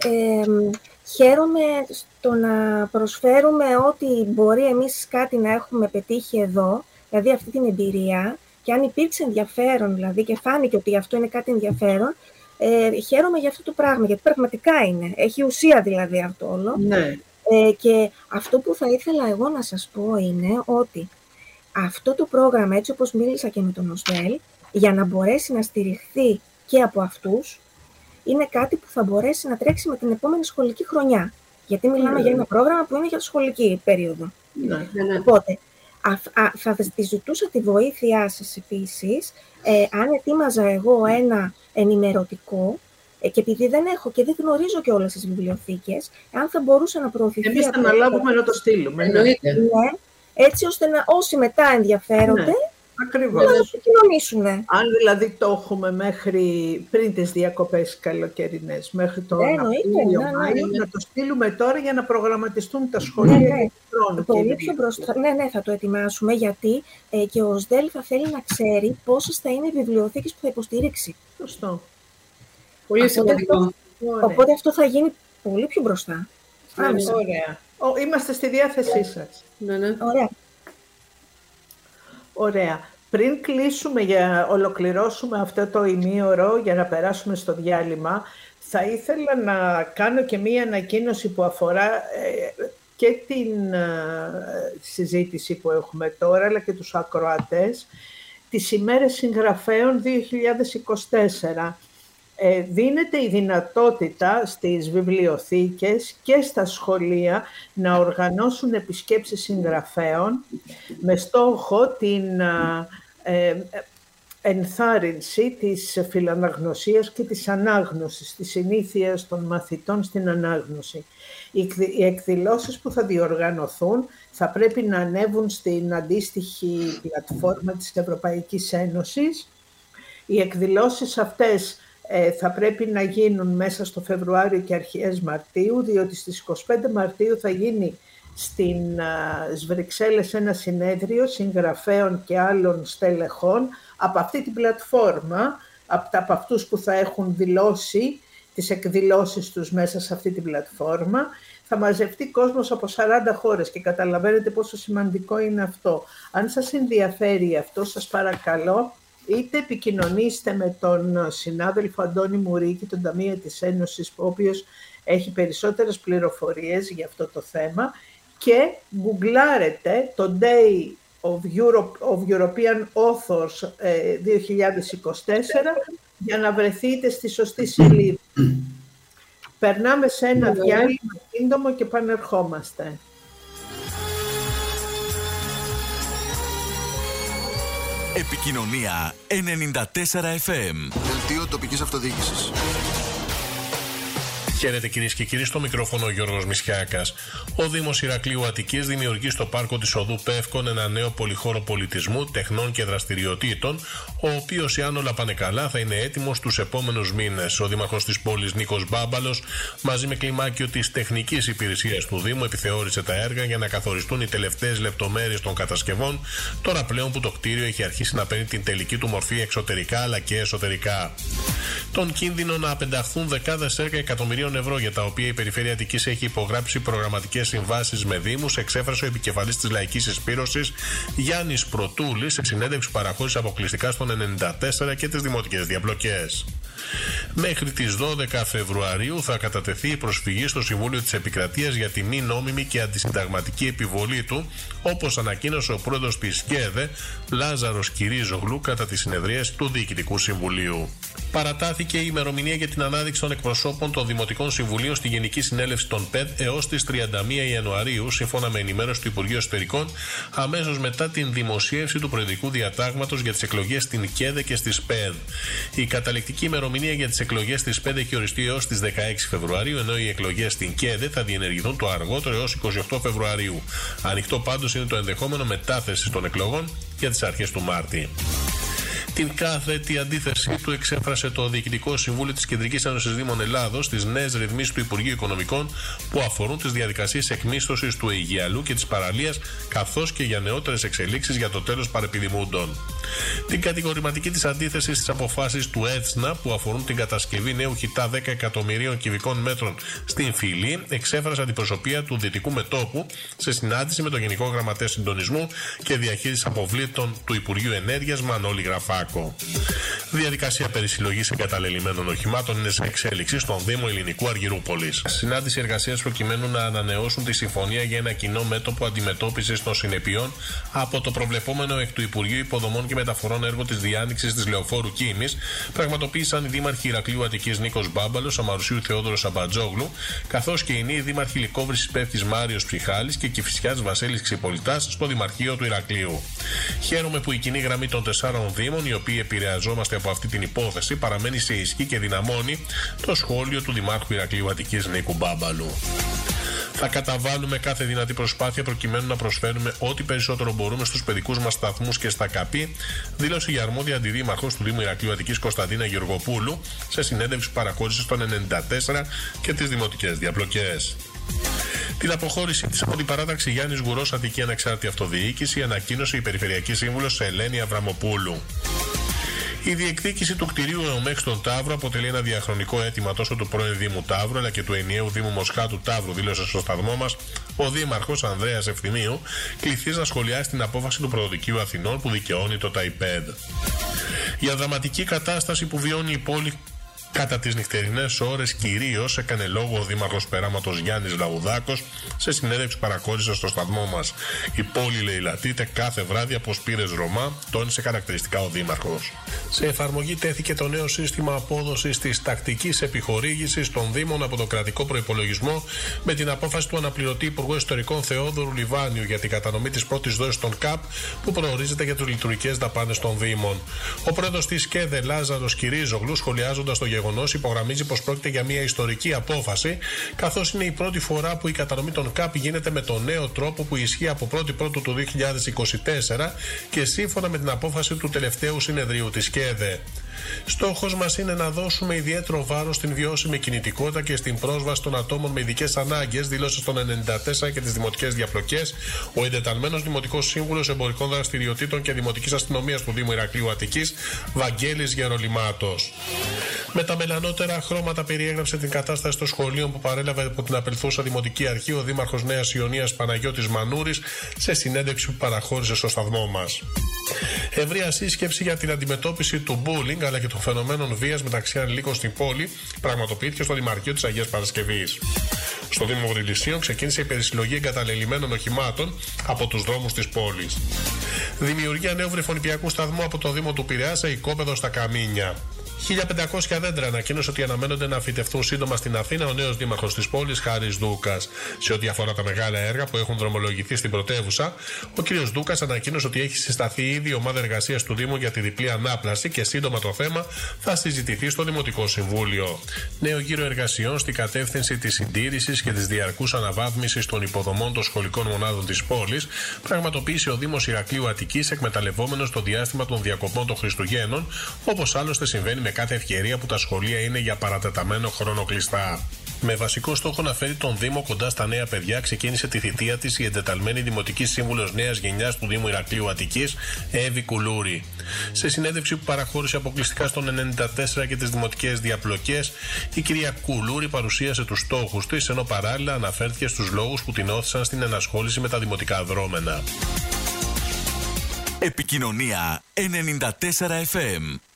ε, χαίρομαι στο να προσφέρουμε ό,τι μπορεί εμείς κάτι να έχουμε πετύχει εδώ, δηλαδή αυτή την εμπειρία, και αν υπήρξε ενδιαφέρον δηλαδή και φάνηκε ότι αυτό είναι κάτι ενδιαφέρον, ε, χαίρομαι για αυτό το πράγμα, γιατί πραγματικά είναι. Έχει ουσία δηλαδή αυτό όλο. Ναι. Ε, και αυτό που θα ήθελα εγώ να σας πω είναι ότι αυτό το πρόγραμμα, έτσι όπως μίλησα και με τον Οσβέλ, για να μπορέσει να στηριχθεί και από αυτούς, είναι κάτι που θα μπορέσει να τρέξει με την επόμενη σχολική χρονιά. Γιατί μιλάμε ναι. για ένα πρόγραμμα που είναι για τη σχολική περίοδο. Ναι, ναι, ναι. Οπότε, θα τη ζητούσα τη βοήθειά σας επίσης, ε, αν ετοίμαζα εγώ ένα ενημερωτικό, ε, και επειδή δεν έχω και δεν γνωρίζω και όλες τις βιβλιοθήκες, αν θα μπορούσα να προωθηθεί... Εμείς θα αναλάβουμε να το στείλουμε. Ναι, ναι έτσι ώστε να όσοι μετά ενδιαφέρονται Ναι. Ακριβώς. να το επικοινωνήσουν. Αν δηλαδή το έχουμε μέχρι πριν τις διακοπές καλοκαιρινές, μέχρι τον Ναι, εννοείται, Απρίλιο, ναι, ναι, Μάιο, ναι. να το στείλουμε τώρα για να προγραμματιστούν τα σχολεία Ναι, ναι. για τον χρόνο. Πολύ κύριε πιο Λίβη. μπροστά. Ναι, ναι, θα το ετοιμάσουμε γιατί ε, και ο ΣΔΕΛ θα θέλει να ξέρει πόσες θα είναι οι βιβλιοθήκες που θα υποστηρίξει. Σωστό. Πολύ Οπότε σημαντικό. Ωραία. Οπότε αυτό θα γίνει πολύ πιο μπροστά. Ναι, Άμεσα. Ωραία. Ο, είμαστε στη διάθεσή σας. Ναι, ναι. Ωραία. Ωραία. Πριν κλείσουμε για ολοκληρώσουμε αυτό το ημίωρο για να περάσουμε στο διάλειμμα, θα ήθελα να κάνω και μία ανακοίνωση που αφορά ε, και την ε, συζήτηση που έχουμε τώρα, αλλά και τους ακροατές, τις ημέρες συγγραφέων 2024. Ε, δίνεται η δυνατότητα στις βιβλιοθήκες και στα σχολεία να οργανώσουν επισκέψεις συγγραφέων με στόχο την α, ε, ενθάρρυνση της φιλαναγνωσίας και της ανάγνωσης, της συνήθειας των μαθητών στην ανάγνωση. Οι εκδη- Οι εκδηλώσεις που θα διοργανωθούν θα πρέπει να ανέβουν στην αντίστοιχη πλατφόρμα της Ευρωπαϊκής Ένωσης. Οι εκδηλώσεις αυτές ε, θα πρέπει να γίνουν μέσα στο Φεβρουάριο και αρχές Μαρτίου, διότι στις 25 Μαρτίου θα γίνει στην α, στις Βρυξέλλες ένα συνέδριο συγγραφέων και άλλων στελεχών από αυτή την πλατφόρμα, από, τα, από αυτούς που θα έχουν δηλώσει τις εκδηλώσεις τους μέσα σε αυτή την πλατφόρμα. Θα μαζευτεί κόσμος από 40 χώρες και καταλαβαίνετε πόσο σημαντικό είναι αυτό. Αν σας ενδιαφέρει αυτό, σας παρακαλώ, είτε επικοινωνήστε με τον συνάδελφο Αντώνη Μουρίκη, τον Ταμείο της Ένωσης, ο οποίος έχει περισσότερες πληροφορίες για αυτό το θέμα και γκουγκλάρετε το Day of, Europe, of European Authors ε, 2024 για να βρεθείτε στη σωστή σελίδα. Περνάμε σε ένα διάλειμμα σύντομο και πανερχόμαστε. Επικοινωνία 94 FM. Δελτίο τοπικής αυτοδιοίκησης. Χαίρετε κυρίες και κύριοι, στο μικρόφωνο ο Γιώργος Μισιάκας. Ο Δήμος Ηρακλείου Αττικής δημιουργεί στο πάρκο της Οδού Πεύκων ένα νέο πολυχώρο πολιτισμού, τεχνών και δραστηριοτήτων, ο οποίος, εάν όλα πάνε καλά, θα είναι έτοιμος στου επόμενους μήνες. Ο Δήμαρχος της πόλης Νίκος Μπάμπαλος, μαζί με κλιμάκιο της τεχνικής υπηρεσίας του Δήμου, επιθεώρησε τα έργα για να καθοριστούν οι τελευταίες λεπτομέρειες των κατασκευών, τώρα πλέον που το κτίριο έχει αρχίσει να παίρνει την τελική του μορφή εξωτερικά αλλά και εσωτερικά. Τον κίνδυνο να απενταχθούν δεκάδες έργα εκατομμυρίων ευρώ για τα οποία η Περιφέρεια Αττικής έχει υπογράψει προγραμματικές συμβάσεις με Δήμους, εξέφρασε ο επικεφαλής της Λαϊκής Εισπήρωσης Γιάννης Πρωτούλη σε συνέντευξη που παραχώρησε αποκλειστικά στον 94 και τις δημοτικές διαπλοκές. Μέχρι τις 12 Φεβρουαρίου θα κατατεθεί η προσφυγή στο Συμβούλιο της Επικρατείας για τη μη νόμιμη και αντισυνταγματική επιβολή του, όπως ανακοίνωσε ο πρόεδρος της ΚΕΔΕ, Λάζαρος Κυρίζογλου, κατά τη συνεδρίαση του Διοικητικού Συμβουλίου. Παρατάθηκε η ημερομηνία για την ανάδειξη των εκπροσώπων των Δημοτικών Συμβουλίων στη Γενική Συνέλευση των ΠΕΔ έως τις 31 Ιανουαρίου, σύμφωνα με ενημέρωση του Υπουργείου Εσωτερικών, αμέσως μετά την δημοσίευση του προεδρικού διατάγματος για τις εκλογές στην ΚΕΔΕ και στις ΠΕΔ. Η καταληκτική ημερομηνία για τις εκλογές στις ΠΕΔ έχει οριστεί έως τις 16 Φεβρουαρίου, ενώ οι εκλογές στην ΚΕΔΕ θα διενεργηθούν το αργότερο έως 28 Φεβρουαρίου. Ανοιχτό πάντως είναι το ενδεχόμενο μετάθεση των εκλογών για τις αρχές του Μάρτη. Την κάθετη αντίθεσή του εξέφρασε το Διοικητικό Συμβούλιο της Κεντρικής Ένωσης Δήμων Ελλάδος στις νέες ρυθμίσεις του Υπουργείου Οικονομικών που αφορούν τις διαδικασίες εκμίσθωσης του Αιγιαλού και της παραλίας, καθώς και για νεότερες εξελίξεις για το τέλος παρεπιδημούντων. Την κατηγορηματική της αντίθεση στις αποφάσεις του ΕΤΣΝΑ που αφορούν την κατασκευή νέου χιτά 10 εκατομμυρίων κυβικών μέτρων στην Φυλή εξέφρασε αντιπροσωπεία του Δυτικού Μετόπου σε συνάντηση με τον Γενικό Γραμματέα Συντονισμού και Διαχείρισης Αποβλήτων του Υπουργείου Ενέργειας Μανώλη Γραφάκο. Διαδικασία περί συλλογή εγκαταλελειμμένων οχημάτων είναι σε εξέλιξη στον Δήμο Ελληνικού Αργυρούπολη. Συνάντηση εργασίας προκειμένου να ανανεώσουν τη συμφωνία για ένα κοινό μέτωπο αντιμετώπισης των συνεπειών από το προβλεπόμενο εκ του Υπουργείου Υποδομών και Μεταφορών έργο της διάνοιξης της Λεωφόρου Κίνης, πραγματοποίησαν οι δήμαρχοι Ηρακλείου Αττικής Νίκος Μπάμπαλος, Αμαρουσίου Θεόδωρος Αμπατζόγλου, καθώς και οι νέοι δήμαρχοι Λικόβρηση Πέφτης Μάριος Ψυχάλης και Κυφυσιάς Βασίλης Ξυπολιτάς στο Δημαρχείο του Ηρακλείου. Χαίρομαι που η κοινή γραμμή των τεσσάρων Δήμων, οι οποίοι επηρεαζόμαστε από αυτή την υπόθεση, παραμένει σε ισχύ και δυναμώνει το σχόλιο του Δημάρχου Ηρακλείου Αττικής Νίκου Μπάμπαλου. Θα καταβάλουμε κάθε δυνατή προσπάθεια προκειμένου να προσφέρουμε ό,τι περισσότερο μπορούμε στους παιδικούς μας σταθμούς και στα ΚΑΠΗ, δήλωσε η αρμόδια αντιδήμαρχος του Δήμου Ηρακλείου Αττικής Κωνσταντίνα Γεωργοπούλου σε συνέντευξη που παρακόλλησε στον 94 και τις δημοτικές διαπλοκές. Την αποχώρηση της από την παράταξη Γιάννης Γουρός Αττική Ανεξάρτητη Αυτοδιοίκηση ανακοίνωσε η Περιφερειακή Σύμβουλος Ελένη Αβραμοπούλου. Η διεκδίκηση του κτηρίου ΕΟΜΕΚ στον Ταύρο αποτελεί ένα διαχρονικό αίτημα τόσο του πρώην Δήμου Ταύρου αλλά και του ενιαίου Δήμου Μοσχάτου Ταύρου, δήλωσε στο σταθμό μας ο Δήμαρχος Ανδρέας Ευθυμίου, κληθεί να σχολιάσει την απόφαση του Πρωτοδικείου Αθηνών που δικαιώνει το ΤΑΙΠΕΔ. Για δραματική κατάσταση που βιώνει η πόλη Κατά τις νυχτερινές ώρες, κυρίως έκανε λόγο ο Δήμαρχος Περάματος Γιάννης Λαουδάκος σε συνέντευξη παρακόλλησε στο σταθμό μας. Η πόλη λαιλατείται κάθε βράδυ από σπήρες Ρωμά, τόνισε χαρακτηριστικά ο Δήμαρχος. Σε εφαρμογή τέθηκε το νέο σύστημα απόδοσης της τακτικής επιχορήγησης των Δήμων από το κρατικό προπολογισμό με την απόφαση του αναπληρωτή Υπουργού Ιστορικών Θεόδωρου Λιβάνιου για την κατανομή της πρώτης δόσης των ΚΑΠ που προορίζεται για τι λειτουργικές δαπάνες των Δήμων. Ο πρόεδρος της ΚΕΔΕ Λάζαρος Κυρίζογλου, σχολιάζοντας το γεγονός, υπογραμμίζει πως πρόκειται για μια ιστορική απόφαση, καθώς είναι η πρώτη φορά που η κατανομή των ΚΑΠ γίνεται με τον νέο τρόπο που ισχύει από 1η Πρώτου του 2024 και σύμφωνα με την απόφαση του τελευταίου συνεδρίου της ΚΕΔΕ. Στόχος μας είναι να δώσουμε ιδιαίτερο βάρος στην βιώσιμη κινητικότητα και στην πρόσβαση των ατόμων με ειδικές ανάγκες, δήλωσε στον 94 και τις δημοτικές διαπλοκές ο εντεταλμένος Δημοτικός Σύμβουλος Εμπορικών Δραστηριοτήτων και Δημοτικής Αστυνομίας του Δήμου Ηρακλείου Αττικής, Βαγγέλης Γερολιμάτος. Με τα μελανότερα χρώματα περιέγραψε την κατάσταση των σχολείων που παρέλαβε από την απελθούσα Δημοτική Αρχή ο Δήμαρχος Νέας Ιωνίας Παναγιώτης Μανούρης σε συνέντευξη που παραχώρησε στο σταθμό μας. Ευρεία σύσκεψη για την αντιμετώπιση του bullying αλλά και των φαινομένων βίας μεταξύ ανηλίκων στην πόλη πραγματοποιήθηκε στο Δημαρχείο της Αγίας Παρασκευής. Στο Δήμο Βρυλισίων ξεκίνησε η περισυλλογή εγκαταλελειμμένων οχημάτων από τους δρόμους της πόλης. Δημιουργία νέου βρεφονιπιακού σταθμού από το Δήμο του Πειραιά σε οικόπεδο στα Καμίνια. 1500 δέντρα ανακοίνωσε ότι αναμένονται να φυτευτούν σύντομα στην Αθήνα ο νέος δήμαρχος της πόλης, Χάρης Δούκας. Σε ό,τι αφορά τα μεγάλα έργα που έχουν δρομολογηθεί στην πρωτεύουσα, ο κ. Δούκας ανακοίνωσε ότι έχει συσταθεί ήδη η ομάδα εργασίας του Δήμου για τη διπλή ανάπλαση και σύντομα το θέμα θα συζητηθεί στο Δημοτικό Συμβούλιο. Νέο γύρο εργασιών στην κατεύθυνση της συντήρησης και της διαρκούς αναβάθμισης των υποδομών των σχολικών μονάδων της πόλης πραγματοποίησε ο Δήμος Ηρακλείου Αττικής εκμεταλλευόμενος το διάστημα των διακοπών των Χριστουγέννων, όπως άλλωστε συμβαίνει με με κάθε ευκαιρία που τα σχολεία είναι για παρατεταμένο χρόνο κλειστά. Με βασικό στόχο να φέρει τον Δήμο κοντά στα νέα παιδιά, ξεκίνησε τη θητεία της η εντεταλμένη Δημοτική Σύμβουλος Νέας Γενιάς του Δήμου Ηρακλείου Αττικής, Εύη Κουλούρη. Σε συνέντευξη που παραχώρησε αποκλειστικά στον 94 και τις δημοτικές διαπλοκές, η κυρία Κουλούρη παρουσίασε τους στόχους της, ενώ παράλληλα αναφέρθηκε στους λόγους που την όθησαν στην ενασχόληση με τα δημοτικά δρόμενα. Επικοινωνία 94 FM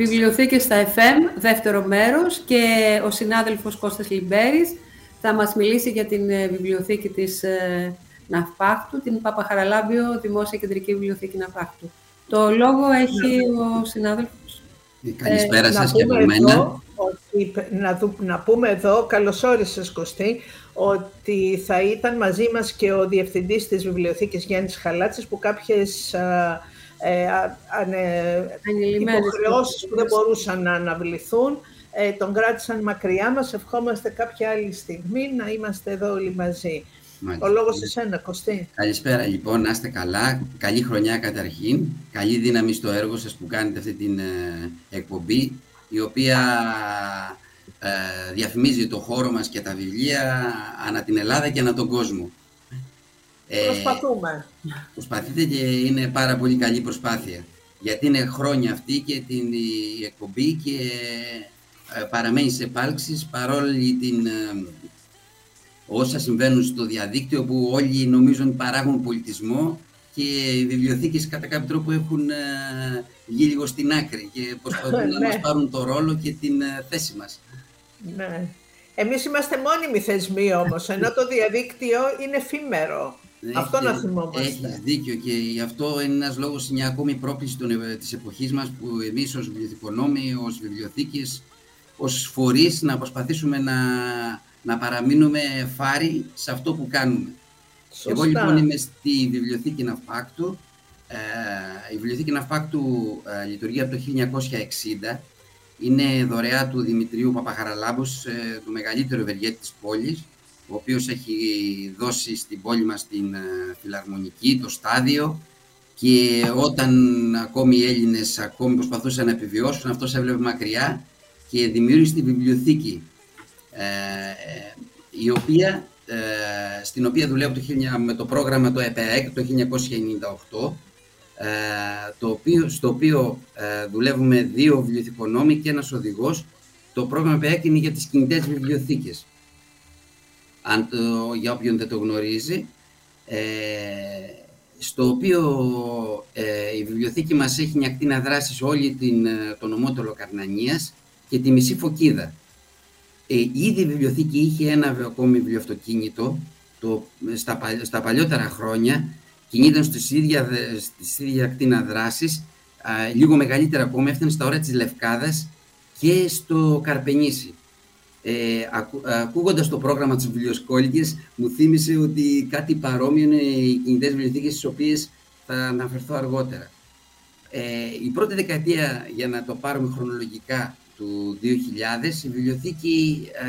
Βιβλιοθήκες στα FM, δεύτερο μέρος και ο συνάδελφος Κώστας Λιμπέρης θα μας μιλήσει για την ε, βιβλιοθήκη της ε, Ναυπάχτου, την Παπαχαραλάμπιο Δημόσια Κεντρική Βιβλιοθήκη Ναυπάχτου. Το λόγο έχει ο συνάδελφος. Ε, καλησπέρα ε, σας και από μένα. να, να πούμε εδώ, καλώς όρισες Κωστή, ότι θα ήταν μαζί μας και ο Διευθυντής της Βιβλιοθήκης Γιάννης Χαλάτσης που κάποιες ε, ανε, υποχρεώσεις που δεν μπορούσαν να αναβληθούν. Ε, τον κράτησαν μακριά μας. Ευχόμαστε κάποια άλλη στιγμή να είμαστε εδώ όλοι μαζί. Ο λόγος σε σένα, Κωστή. Καλησπέρα λοιπόν, να είστε καλά. Καλή χρονιά καταρχήν. Καλή δύναμη στο έργο σας που κάνετε αυτή την ε, εκπομπή, η οποία ε, διαφημίζει το χώρο μας και τα βιβλία ανά την Ελλάδα και ανά τον κόσμο. Ε, Προσπαθούμε. Προσπαθείτε και είναι πάρα πολύ καλή προσπάθεια. Γιατί είναι χρόνια αυτή και την η εκπομπή και ε, παραμένει σε επάλξεις παρόλη την, ε, όσα συμβαίνουν στο διαδίκτυο που όλοι νομίζουν παράγουν πολιτισμό και οι βιβλιοθήκες κατά κάποιο τρόπο έχουν ε, βγει λίγο στην άκρη και προσπαθούν να Ναι. μας πάρουν το ρόλο και την ε, θέση μας. Ναι. Εμείς είμαστε μόνιμοι θεσμοί όμως, ενώ το διαδίκτυο είναι εφήμερο. Αυτό να Έχεις- θυμόμαστε. Έχεις δίκιο και γι' αυτό είναι ένας λόγος, μια ακόμη πρόκληση των, ε, της εποχής μας που εμείς ως βιβλιοθηκονόμοι, ως βιβλιοθήκες, ως φορείς να προσπαθήσουμε να, να παραμείνουμε φάροι σε αυτό που κάνουμε. Σωστά. Εγώ λοιπόν είμαι στη Βιβλιοθήκη Ναυπάκτου. Ε, η Βιβλιοθήκη Ναυπάκτου ε, λειτουργεί από το 1960. Είναι δωρεά του Δημητρίου Παπαχαραλάμπους, ε, του μεγαλύτερου ευεργέτη της πόλης, ο οποίος έχει δώσει στην πόλη μας την ε, φιλαρμονική, το στάδιο και όταν ακόμη οι Έλληνες ακόμη προσπαθούσαν να επιβιώσουν, αυτός έβλεπε μακριά και δημιούργησε τη βιβλιοθήκη, ε, ε, η οποία, ε, στην οποία δουλεύω το, 1000 με το πρόγραμμα το ΕΠΕΑΕΚ το 1998, ε, το οποίο, στο οποίο ε, δουλεύουμε δύο βιβλιοθηκονόμοι και ένας οδηγός. Το πρόγραμμα ΕΠΕΑΕΚ είναι για τις κινητές βιβλιοθήκες. Αν το, για όποιον δεν το γνωρίζει, ε, στο οποίο ε, η βιβλιοθήκη μας έχει μια ακτίνα δράσης όλη την, ε, τον νομό του Λοκαρνανίας και τη μισή Φωκίδα. Ε, ήδη η βιβλιοθήκη είχε ένα ακόμη βιβλιοαυτοκίνητο το, στα, παλ- στα παλιότερα χρόνια κινείται στη ίδια, δε- στη ίδια ακτίνα δράσης α, λίγο μεγαλύτερα ακόμα έφτανε στα όρια της Λευκάδας και στο Καρπενήσι. Ε, ακού, ακούγοντας το πρόγραμμα της βιβλιοσκόλικης μου θύμισε ότι κάτι παρόμοιο είναι οι κινητές βιβλιοθήκες στις οποίες θα αναφερθώ αργότερα. Ε, η πρώτη δεκαετία, για να το πάρουμε χρονολογικά, του 2000, η βιβλιοθήκη ε,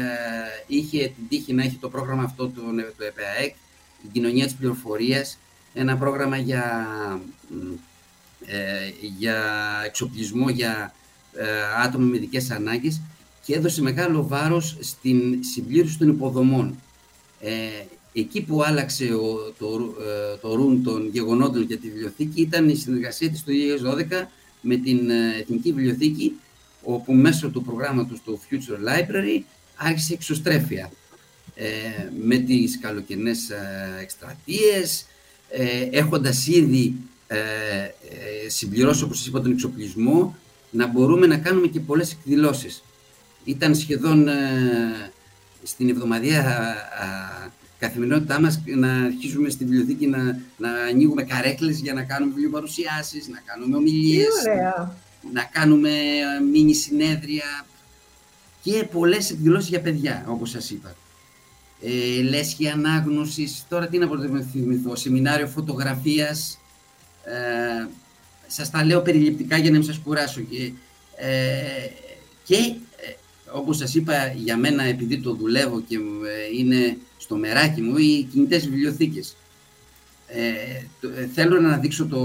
είχε την τύχη να έχει το πρόγραμμα αυτό το, το ΕΠΑΕΚ, την κοινωνία της πληροφορίας, ένα πρόγραμμα για, μ, ε, για εξοπλισμό για ε, άτομα με ειδικές ανάγκες και έδωσε μεγάλο βάρος στην συμπλήρωση των υποδομών. Ε, εκεί που άλλαξε ο, το, ε, το ρουν των γεγονότων για τη βιβλιοθήκη ήταν η συνεργασία της το 2012 με την ε, Εθνική Βιβλιοθήκη όπου μέσω του προγράμματος του Future Library άρχισε εξωστρέφεια ε, με τις καλοκαιρινές ε, εκστρατείες, ε, έχοντας ήδη ε, ε, συμπληρώσει, όπως σας είπα, τον εξοπλισμό, να μπορούμε να κάνουμε και πολλές εκδηλώσεις. Ήταν σχεδόν ε, στην εβδομαδία α, καθημερινότητά μας να αρχίσουμε στη βιβλιοθήκη να, να ανοίγουμε καρέκλες για να κάνουμε βιβλιοπαρουσιάσεις, να κάνουμε Τι ομιλίες, ωραία. να κάνουμε ε, μίνι συνέδρια και πολλές εκδηλώσεις για παιδιά, όπως σας είπα. Ε, λέσχη ανάγνωσης, τώρα τι να θυμηθώ, σεμινάριο φωτογραφίας, ε, σας τα λέω περιληπτικά για να μην σας κουράσω. Και, ε, και ε, όπως σας είπα, για μένα επειδή το δουλεύω και ε, είναι στο μεράκι μου, οι κινητές βιβλιοθήκες. Ε, το- ε, θέλω να αναδείξω το,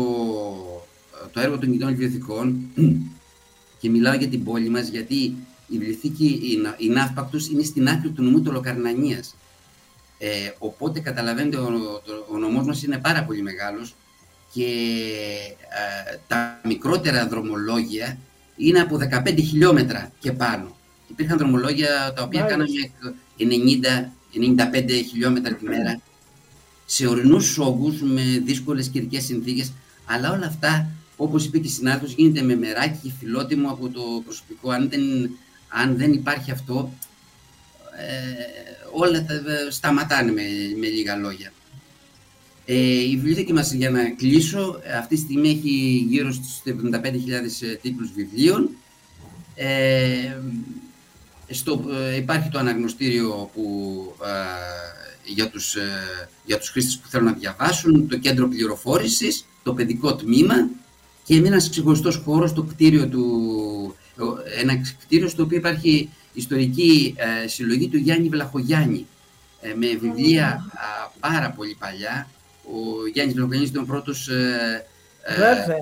το έργο των κινητών βιβλιοθηκών και μιλάω για την πόλη μας γιατί η βιβλιοθήκη, η, Να- η Ναύπακτος είναι στην άκρη του νομού του Λοκαρνανίας. Ε, οπότε καταλαβαίνετε ο, το- ο νομός μας είναι πάρα πολύ μεγάλος και ε, τα μικρότερα δρομολόγια είναι από 15 χιλιόμετρα και πάνω. Υπήρχαν δρομολόγια τα οποία Μάλιστα. κάναμε 90-95 χιλιόμετρα τη μέρα σε ορεινούς όγκους με δύσκολες καιρικές συνθήκες αλλά όλα αυτά όπως είπε και η συνάδελφος γίνεται με μεράκι και φιλότιμο από το προσωπικό αν δεν, αν δεν υπάρχει αυτό ε, όλα τα, σταματάνε με, με λίγα λόγια. Ε, η βιβλιοθήκη μας, για να κλείσω, αυτή τη στιγμή έχει γύρω στους 75.000 τίτλους βιβλίων. Ε, στο, ε, υπάρχει το αναγνωστήριο που, ε, για, τους, ε, για τους χρήστες που θέλουν να διαβάσουν, το κέντρο πληροφόρησης, το παιδικό τμήμα και ένας ξεχωριστός χώρος, το κτίριο του, ένα κτίριο στο οποίο υπάρχει ιστορική ε, συλλογή του Γιάννη Βλαχογιάννη ε, με βιβλία α, πάρα πολύ παλιά. Ο Γιάννης Βλαχογιάννης ήταν ο πρώτος ε, ε, Βέβαια.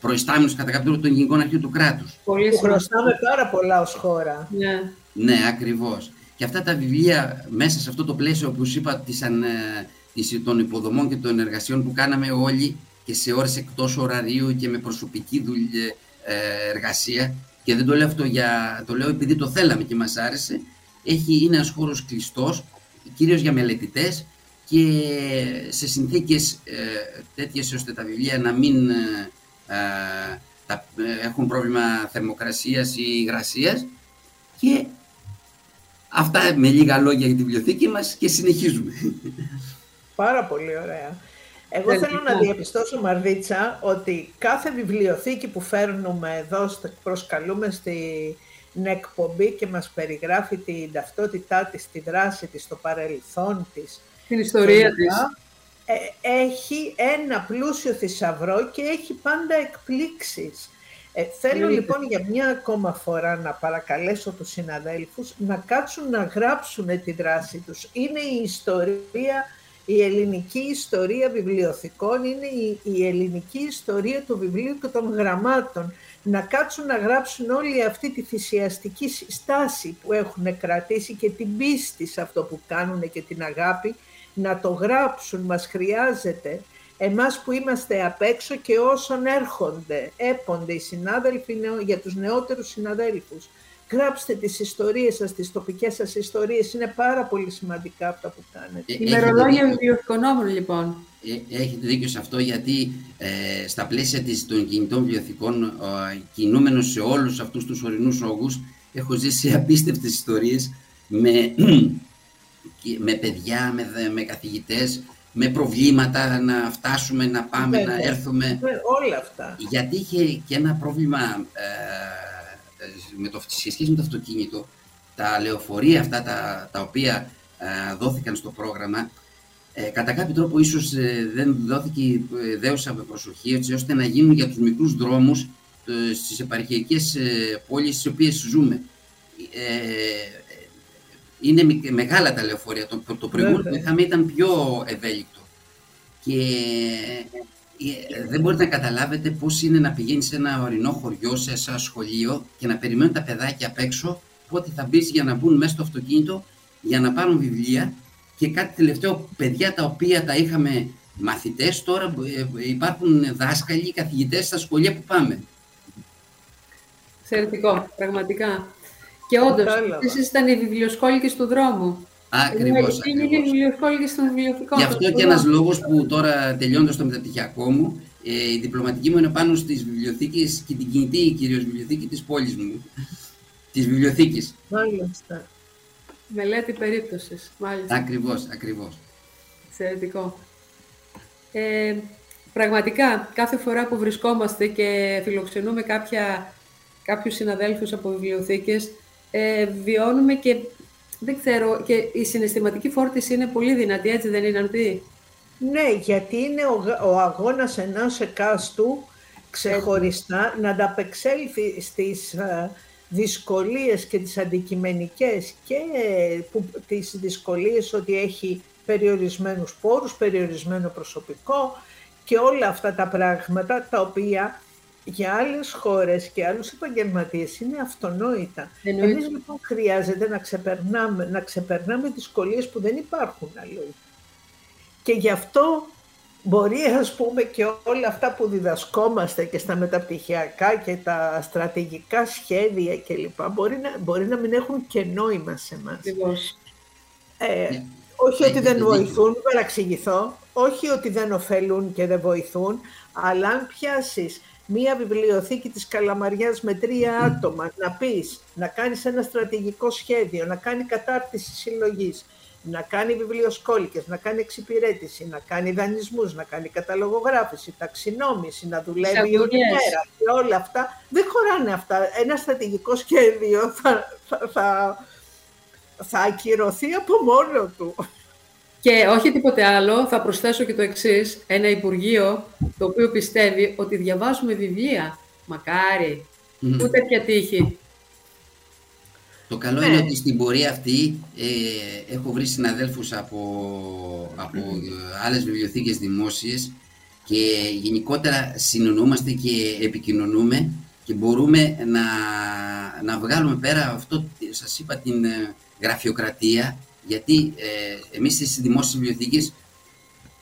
Προϊστάμενος κατά κάποιο τρόπο των γενικών αρχείων του κράτους. Πολύ Που σημαντικό. χρωστάμε πάρα πολλά ως χώρα. Ναι. Ναι, ακριβώς. Και αυτά τα βιβλία μέσα σε αυτό το πλαίσιο που σου είπα της, αν, ε, της, των υποδομών και των εργασιών που κάναμε όλοι και σε ώρες εκτός ωραρίου και με προσωπική δουλειά, ε, εργασία και δεν το λέω αυτό για, το λέω επειδή το θέλαμε και μας άρεσε, έχει, είναι ένας χώρος κλειστός, κυρίως για μελετητές και σε συνθήκες ε, τέτοιες ώστε τα βιβλία να μην ε, ε τα, ε, έχουν πρόβλημα θερμοκρασίας ή υγρασίας και αυτά με λίγα λόγια για τη βιβλιοθήκη μας και συνεχίζουμε. Πάρα πολύ ωραία. Εγώ θέλω να διαπιστώσω, Μαρδίτσα, ότι κάθε βιβλιοθήκη που φέρνουμε εδώ, προσκαλούμε στην εκπομπή και μας περιγράφει την ταυτότητά της, τη δράση της, το παρελθόν της. Την ιστορία της. Ε, έχει ένα πλούσιο θησαυρό και έχει πάντα εκπλήξεις. Ε, θέλω λοιπόν για μια ακόμα φορά να παρακαλέσω τους συναδέλφους να κάτσουν να γράψουν τη δράση τους. Είναι η ιστορία η ελληνική ιστορία βιβλιοθηκών είναι η, ελληνική ιστορία του βιβλίου και των γραμμάτων. Να κάτσουν να γράψουν όλη αυτή τη θυσιαστική στάση που έχουν κρατήσει και την πίστη σε αυτό που κάνουν και την αγάπη, να το γράψουν, μας χρειάζεται. Εμάς που είμαστε απ' έξω και όσων έρχονται, έπονται οι συνάδελφοι για τους νεότερους συναδέλφους Γράψτε τις ιστορίες σας, τις τοπικές σας ιστορίες. Είναι πάρα πολύ σημαντικά αυτά που κάνετε. Ε, Ημερολόγια βιβλιοθηκονόμων, λοιπόν. Ε, έχετε δίκιο σε αυτό, γιατί ε, στα πλαίσια της, των κινητών βιβλιοθηκών, ε, κινούμενος σε όλους αυτούς τους ορεινούς όγκους, έχω ζήσει απίστευτες ιστορίες με, με παιδιά, με, με καθηγητές, με προβλήματα να φτάσουμε, να πάμε, να έρθουμε. όλα αυτά. Γιατί είχε και ένα πρόβλημα... Ε, με το, σε σχέση με το αυτοκίνητο, τα λεωφορεία αυτά τα, τα οποία ε, δόθηκαν στο πρόγραμμα, ε, κατά κάποιο τρόπο ίσως ε, δεν δόθηκε δέουσα με προσοχή, έτσι ώστε να γίνουν για τους μικρούς δρόμους ε, στις επαρχιακές πόλεις στις οποίες ζούμε. Είναι μεγάλα τα λεωφορεία. Το, το προηγούμενο που είχαμε ήταν πιο ευέλικτο. Και ε, δεν μπορείτε να καταλάβετε πώς είναι να πηγαίνεις σε ένα ορεινό χωριό, σε ένα σχολείο και να περιμένουν τα παιδάκια απ' έξω πότε θα μπεις για να μπουν μέσα στο αυτοκίνητο για να πάρουν βιβλία και κάτι τελευταίο, παιδιά τα οποία τα είχαμε μαθητές, τώρα ε, υπάρχουν δάσκαλοι, καθηγητές στα σχολεία που πάμε. Εξαιρετικό, πραγματικά. Και όντως, εσείς ήταν οι βιβλιοσκόλικες του δρόμου. Ακριβώς. Είναι και βιβλιοθήκη στον βιβλιοθηκό. Γι' αυτό και ένας λόγος που τώρα τελειώνοντας το μεταπτυχιακό μου, ε, η διπλωματική μου είναι πάνω στις βιβλιοθήκες και την κινητή κυρίως βιβλιοθήκη της πόλης μου. Της βιβλιοθήκης. Μάλιστα. Μελέτη περίπτωσης. Μάλιστα. Ακριβώς, ακριβώς. Εξαιρετικό. Ε, πραγματικά, κάθε φορά που βρισκόμαστε και φιλοξενούμε κάποια, κάποιους συναδέλφους από βιβλιοθήκες, ε, βιώνουμε και δεν ξέρω, και η συναισθηματική φόρτιση είναι πολύ δυνατή, έτσι δεν είναι αυτή. Ναι, γιατί είναι ο, ο αγώνας ενός εκάστου ξεχωριστά να ανταπεξέλθει στις uh, δυσκολίες και τις αντικειμενικές και που, τις δυσκολίες ότι έχει περιορισμένους πόρους, περιορισμένο προσωπικό και όλα αυτά τα πράγματα τα οποία για άλλες χώρες και άλλους επαγγελματίες είναι αυτονόητα. Εννοείται. Εμείς λοιπόν χρειάζεται να ξεπερνάμε, να ξεπερνάμε δυσκολίες που δεν υπάρχουν αλλού. Και γι' αυτό μπορεί ας πούμε και όλα αυτά που διδασκόμαστε και στα μεταπτυχιακά και τα στρατηγικά σχέδια κλπ. Μπορεί να, μπορεί να μην έχουν και νόημα σε εμάς. Ε, ναι. όχι ότι δεν βοηθούν, παραξηγηθώ, όχι ότι δεν ωφελούν και δεν βοηθούν, αλλά αν πιάσεις μία βιβλιοθήκη της Καλαμαριάς με τρία άτομα, να πεις, να κάνεις ένα στρατηγικό σχέδιο, να κάνει κατάρτιση συλλογής, να κάνει βιβλιοσκόλικες, να κάνει εξυπηρέτηση, να κάνει δανεισμούς, να κάνει καταλογογράφηση, ταξινόμηση, να δουλεύει όλη μέρα και όλα αυτά. Δεν χωράνε αυτά. Ένα στρατηγικό σχέδιο θα, θα, θα, θα ακυρωθεί από μόνο του. Και όχι τίποτε άλλο, θα προσθέσω και το εξής. Ένα Υπουργείο το οποίο πιστεύει ότι διαβάζουμε βιβλία. Μακάρι. Mm. Ούτε τέτοια τύχη. Το καλό είναι ναι. ότι στην πορεία αυτή ε, έχω βρει συναδέλφους από, από άλλες βιβλιοθήκες δημόσιες και γενικότερα συνονούμαστε και επικοινωνούμε και μπορούμε να, να βγάλουμε πέρα αυτό, σας είπα, την ε, γραφειοκρατία γιατί ε, εμείς στις δημόσιες βιβλιοθήκες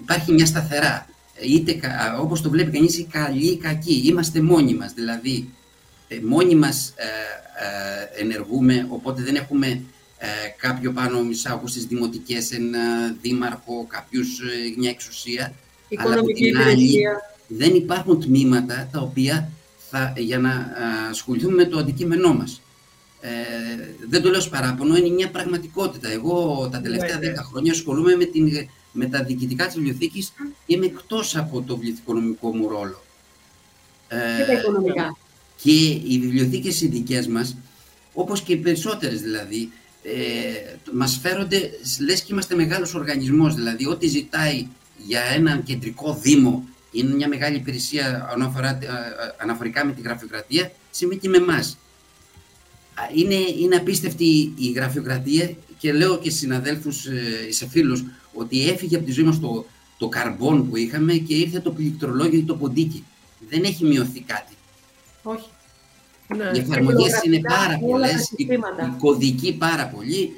υπάρχει μια σταθερά, είτε όπως το βλέπει κανείς, καλή ή κακή. Είμαστε μόνοι μας, δηλαδή μόνοι μας ενεργούμε, οπότε δεν έχουμε κάποιο πάνω μισάοχο στις δημοτικές, ένα δήμαρχο, κάποιους, μια εξουσία. Οικονομική αλλά άλλη, δεν υπάρχουν τμήματα τα οποία θα, για να ασχοληθούμε με το αντικείμενό μας. Ε, δεν το λέω ως παράπονο, είναι μια πραγματικότητα. Εγώ τα τελευταία δέκα χρόνια ασχολούμαι με, την, με τα διοικητικά της βιβλιοθήκης και είμαι εκτός από το βιβλιοθηκονομικό μου ρόλο. Ε, και τα οικονομικά. Και οι βιβλιοθήκες οι δικές μας, όπως και οι περισσότερες δηλαδή, ε, μας φέρονται, λες και είμαστε μεγάλος οργανισμός, δηλαδή ό,τι ζητάει για έναν κεντρικό δήμο είναι μια μεγάλη υπηρεσία αναφορά, αναφορικά με τη γραφειοκρατία, σημαίνει και με εμάς. Είναι, είναι απίστευτη η γραφειοκρατία και λέω και στους συναδέλφους, ε, σε φίλους, ότι έφυγε από τη ζωή μας το, το καρμπόν που είχαμε και ήρθε το πληκτρολόγιο ή το ποντίκι. Δεν έχει μειωθεί κάτι. Όχι. Ναι. Οι εφαρμογέ είναι πάρα πολλές, οι, κωδικοί πάρα πολλοί.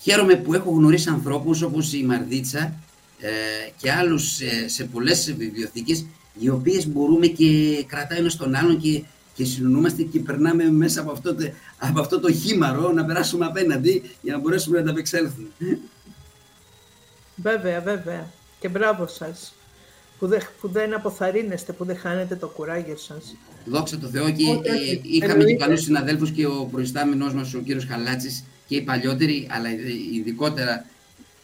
Χαίρομαι που έχω γνωρίσει ανθρώπους όπως η Μαρδίτσα ε, και άλλους σε, σε πολλές βιβλιοθήκες οι οποίες μπορούμε και κρατάει ένα τον άλλον και, και συνονούμαστε και περνάμε μέσα από αυτό, το, από αυτό το χήμαρο να περάσουμε απέναντι για να μπορέσουμε να τα απεξέλθουμε. Βέβαια, βέβαια. Και μπράβο σας που δεν, που δεν αποθαρρύνεστε, που δεν χάνετε το κουράγιο σας. Δόξα τω Θεώ και ε, είχαμε και καλούς συναδέλφους και ο προϊστάμενός μας, ο κύριος Χαλάτσης και οι παλιότεροι, αλλά ειδικότερα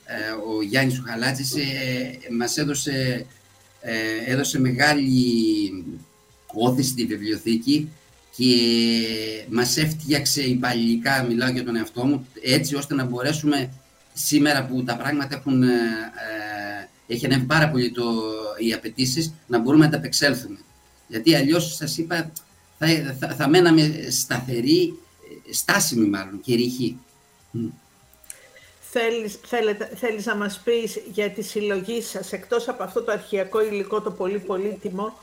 ε, ο Γιάννης Χαλάτσης ε, μας έδωσε, ε, έδωσε μεγάλη όθηση στη βιβλιοθήκη και μας έφτιαξε υπαλληλικά, μιλάω για τον εαυτό μου, έτσι ώστε να μπορέσουμε σήμερα που τα πράγματα έχουν, ε, έχει ανέβει πάρα πολύ το, οι απαιτήσεις να μπορούμε να τα απεξέλθουμε. Γιατί αλλιώς σας είπα θα, θα, θα μέναμε σταθεροί, στάσιμοι μάλλον και ρηχοί. Θέλεις, θέλετε, θέλεις να μας πεις για τη συλλογή σας, εκτός από αυτό το αρχαιακό υλικό, το πολύ πολύτιμο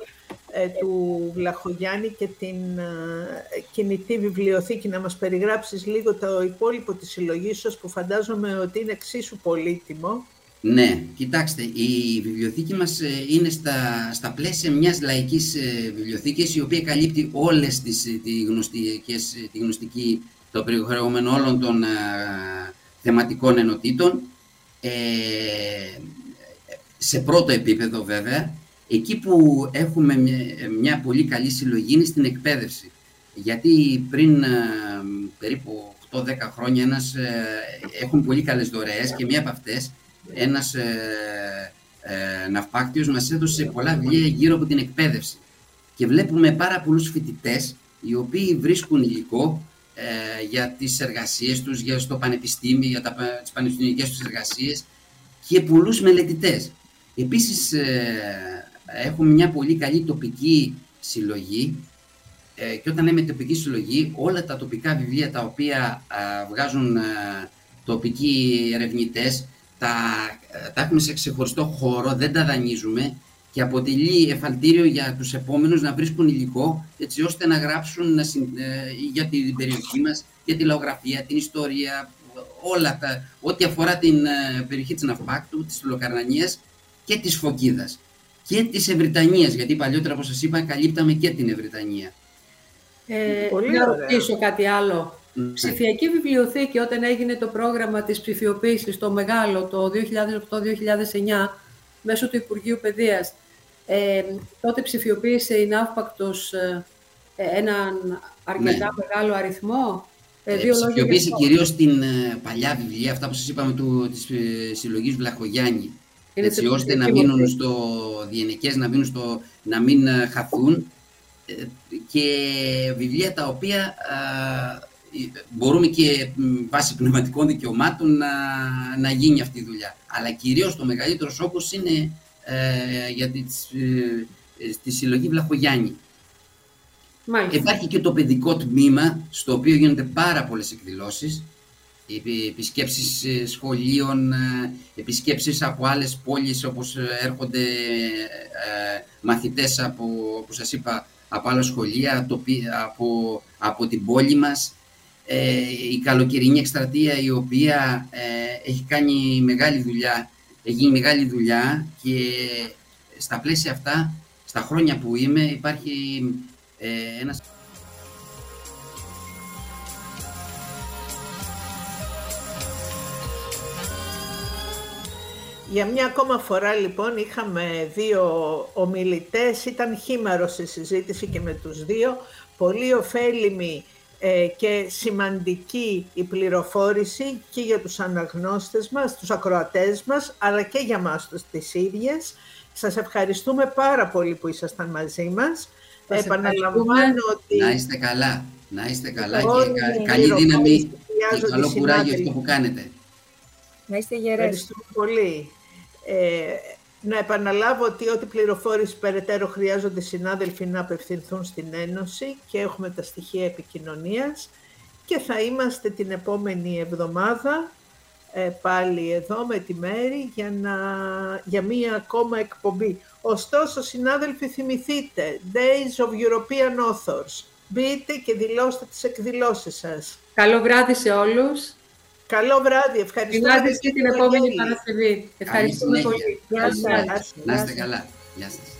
ε, του Βλαχογιάννη και την ε, κινητή βιβλιοθήκη, να μας περιγράψεις λίγο το υπόλοιπο της συλλογής σας, που φαντάζομαι ότι είναι εξίσου πολύτιμο. Ναι, κοιτάξτε, η βιβλιοθήκη μας ε, είναι στα, στα πλαίσια μιας λαϊκής ε, βιβλιοθήκης, η οποία καλύπτει όλες τις τη γνωστικές, τη γνωστική, το περιεχόμενο όλων των θεματικών ενωτήτων, ε, σε πρώτο επίπεδο βέβαια, εκεί που έχουμε μια, πολύ καλή συλλογή είναι στην εκπαίδευση. Γιατί πριν ε, περίπου 8-10 χρόνια ένας, ε, έχουν πολύ καλές δωρεές και μία από αυτές, ένας ε, ε, ναυπάκτιος μας έδωσε πολλά βιβλία γύρω από την εκπαίδευση. Και βλέπουμε πάρα πολλούς φοιτητές οι οποίοι βρίσκουν υλικό ε, για τις εργασίες τους, για στο πανεπιστήμιο, για τα, τις πανεπιστημιακές τους εργασίες και πολλούς μελετητές. Επίσης, ε, έχουμε μια πολύ καλή τοπική συλλογή ε, και όταν λέμε τοπική συλλογή, όλα τα τοπικά βιβλία τα οποία βγάζουν τοπικοί ερευνητές, τα, τα έχουμε σε ξεχωριστό χώρο, δεν τα δανείζουμε και αποτελεί εφαλτήριο για τους επόμενους να βρίσκουν υλικό έτσι ώστε να γράψουν ε, για την περιοχή μας, για τη λαογραφία, την ιστορία, όλα τα, ό,τι αφορά την ε, περιοχή της Ναυπάκτου, της Λοκαρνανίας και της Φωκίδας και της Ευρυτανίας, γιατί παλιότερα, όπως σας είπα, καλύπταμε και την Ευρυτανία. Ε, να ρωτήσω κάτι άλλο. Mm. Ψηφιακή βιβλιοθήκη, όταν έγινε το πρόγραμμα της ψηφιοποίησης, το μεγάλο, το 2008-2009, μέσω του Υπουργείου Παιδείας, ε, τότε ψηφιοποίησε η Ναύπακτος ε, έναν αρκετά ναι. μεγάλο αριθμό. Ε, δύο ψηφιοποίησε κυρίως την ε, παλιά βιβλία, αυτά που σας είπαμε του, της ε, συλλογής Βλαχογιάννη. Είναι έτσι ώστε να μείνουν στο διενικές, να, μείνουν στο, να μην ε, χαθούν και βιβλία τα οποία μπορούμε και βάσει πνευματικών δικαιωμάτων να, να γίνει αυτή η δουλειά. Αλλά κυρίως το μεγαλύτερος σόκος είναι ε, για τη, ε, στη συλλογή Βλαχογιάννη. Μάλιστα. Υπάρχει και το παιδικό τμήμα, στο οποίο γίνονται πάρα πολλές εκδηλώσεις, επισκέψεις ε, σχολείων, ε, επισκέψεις από άλλες πόλεις όπως έρχονται μαθητές από, όπως σας είπα, από άλλα σχολεία, από, από την πόλη μας. η καλοκαιρινή εκστρατεία η οποία έχει κάνει μεγάλη δουλειά Έγινε μεγάλη δουλειά και στα πλαίσια αυτά, στα χρόνια που είμαι, υπάρχει ε, ένας... Για μια ακόμα φορά λοιπόν είχαμε δύο ομιλητές, ήταν χήμαρος η συζήτηση και με τους δύο, πολύ ωφέλιμη και σημαντική η πληροφόρηση και για τους αναγνώστες μας, τους ακροατές μας, αλλά και για μας τους τις ίδιες. Σας ευχαριστούμε πάρα πολύ που ήσασταν μαζί μας. Επαναλαμβάνω ότι... Να είστε καλά, να είστε καλά και καλή δύναμη και καλό κουράγιο αυτό που κάνετε. Να είστε γερές. Ευχαριστούμε πολύ. Ε, να επαναλάβω ότι ό,τι πληροφόρηση περαιτέρω χρειάζονται οι συνάδελφοι να απευθυνθούν στην Ένωση και έχουμε τα στοιχεία επικοινωνίας και θα είμαστε την επόμενη εβδομάδα ε, πάλι εδώ με τη Μέρη για, να, για μία ακόμα εκπομπή. Ωστόσο, συνάδελφοι, θυμηθείτε, Days of European Authors. Μπείτε και δηλώστε τις εκδηλώσεις σας. Καλό βράδυ σε όλους. Καλό βράδυ, ευχαριστώ. Την και την επόμενη Παρασκευή. Ευχαριστούμε πολύ. Γεια σας! Να είστε καλά. Γεια σας.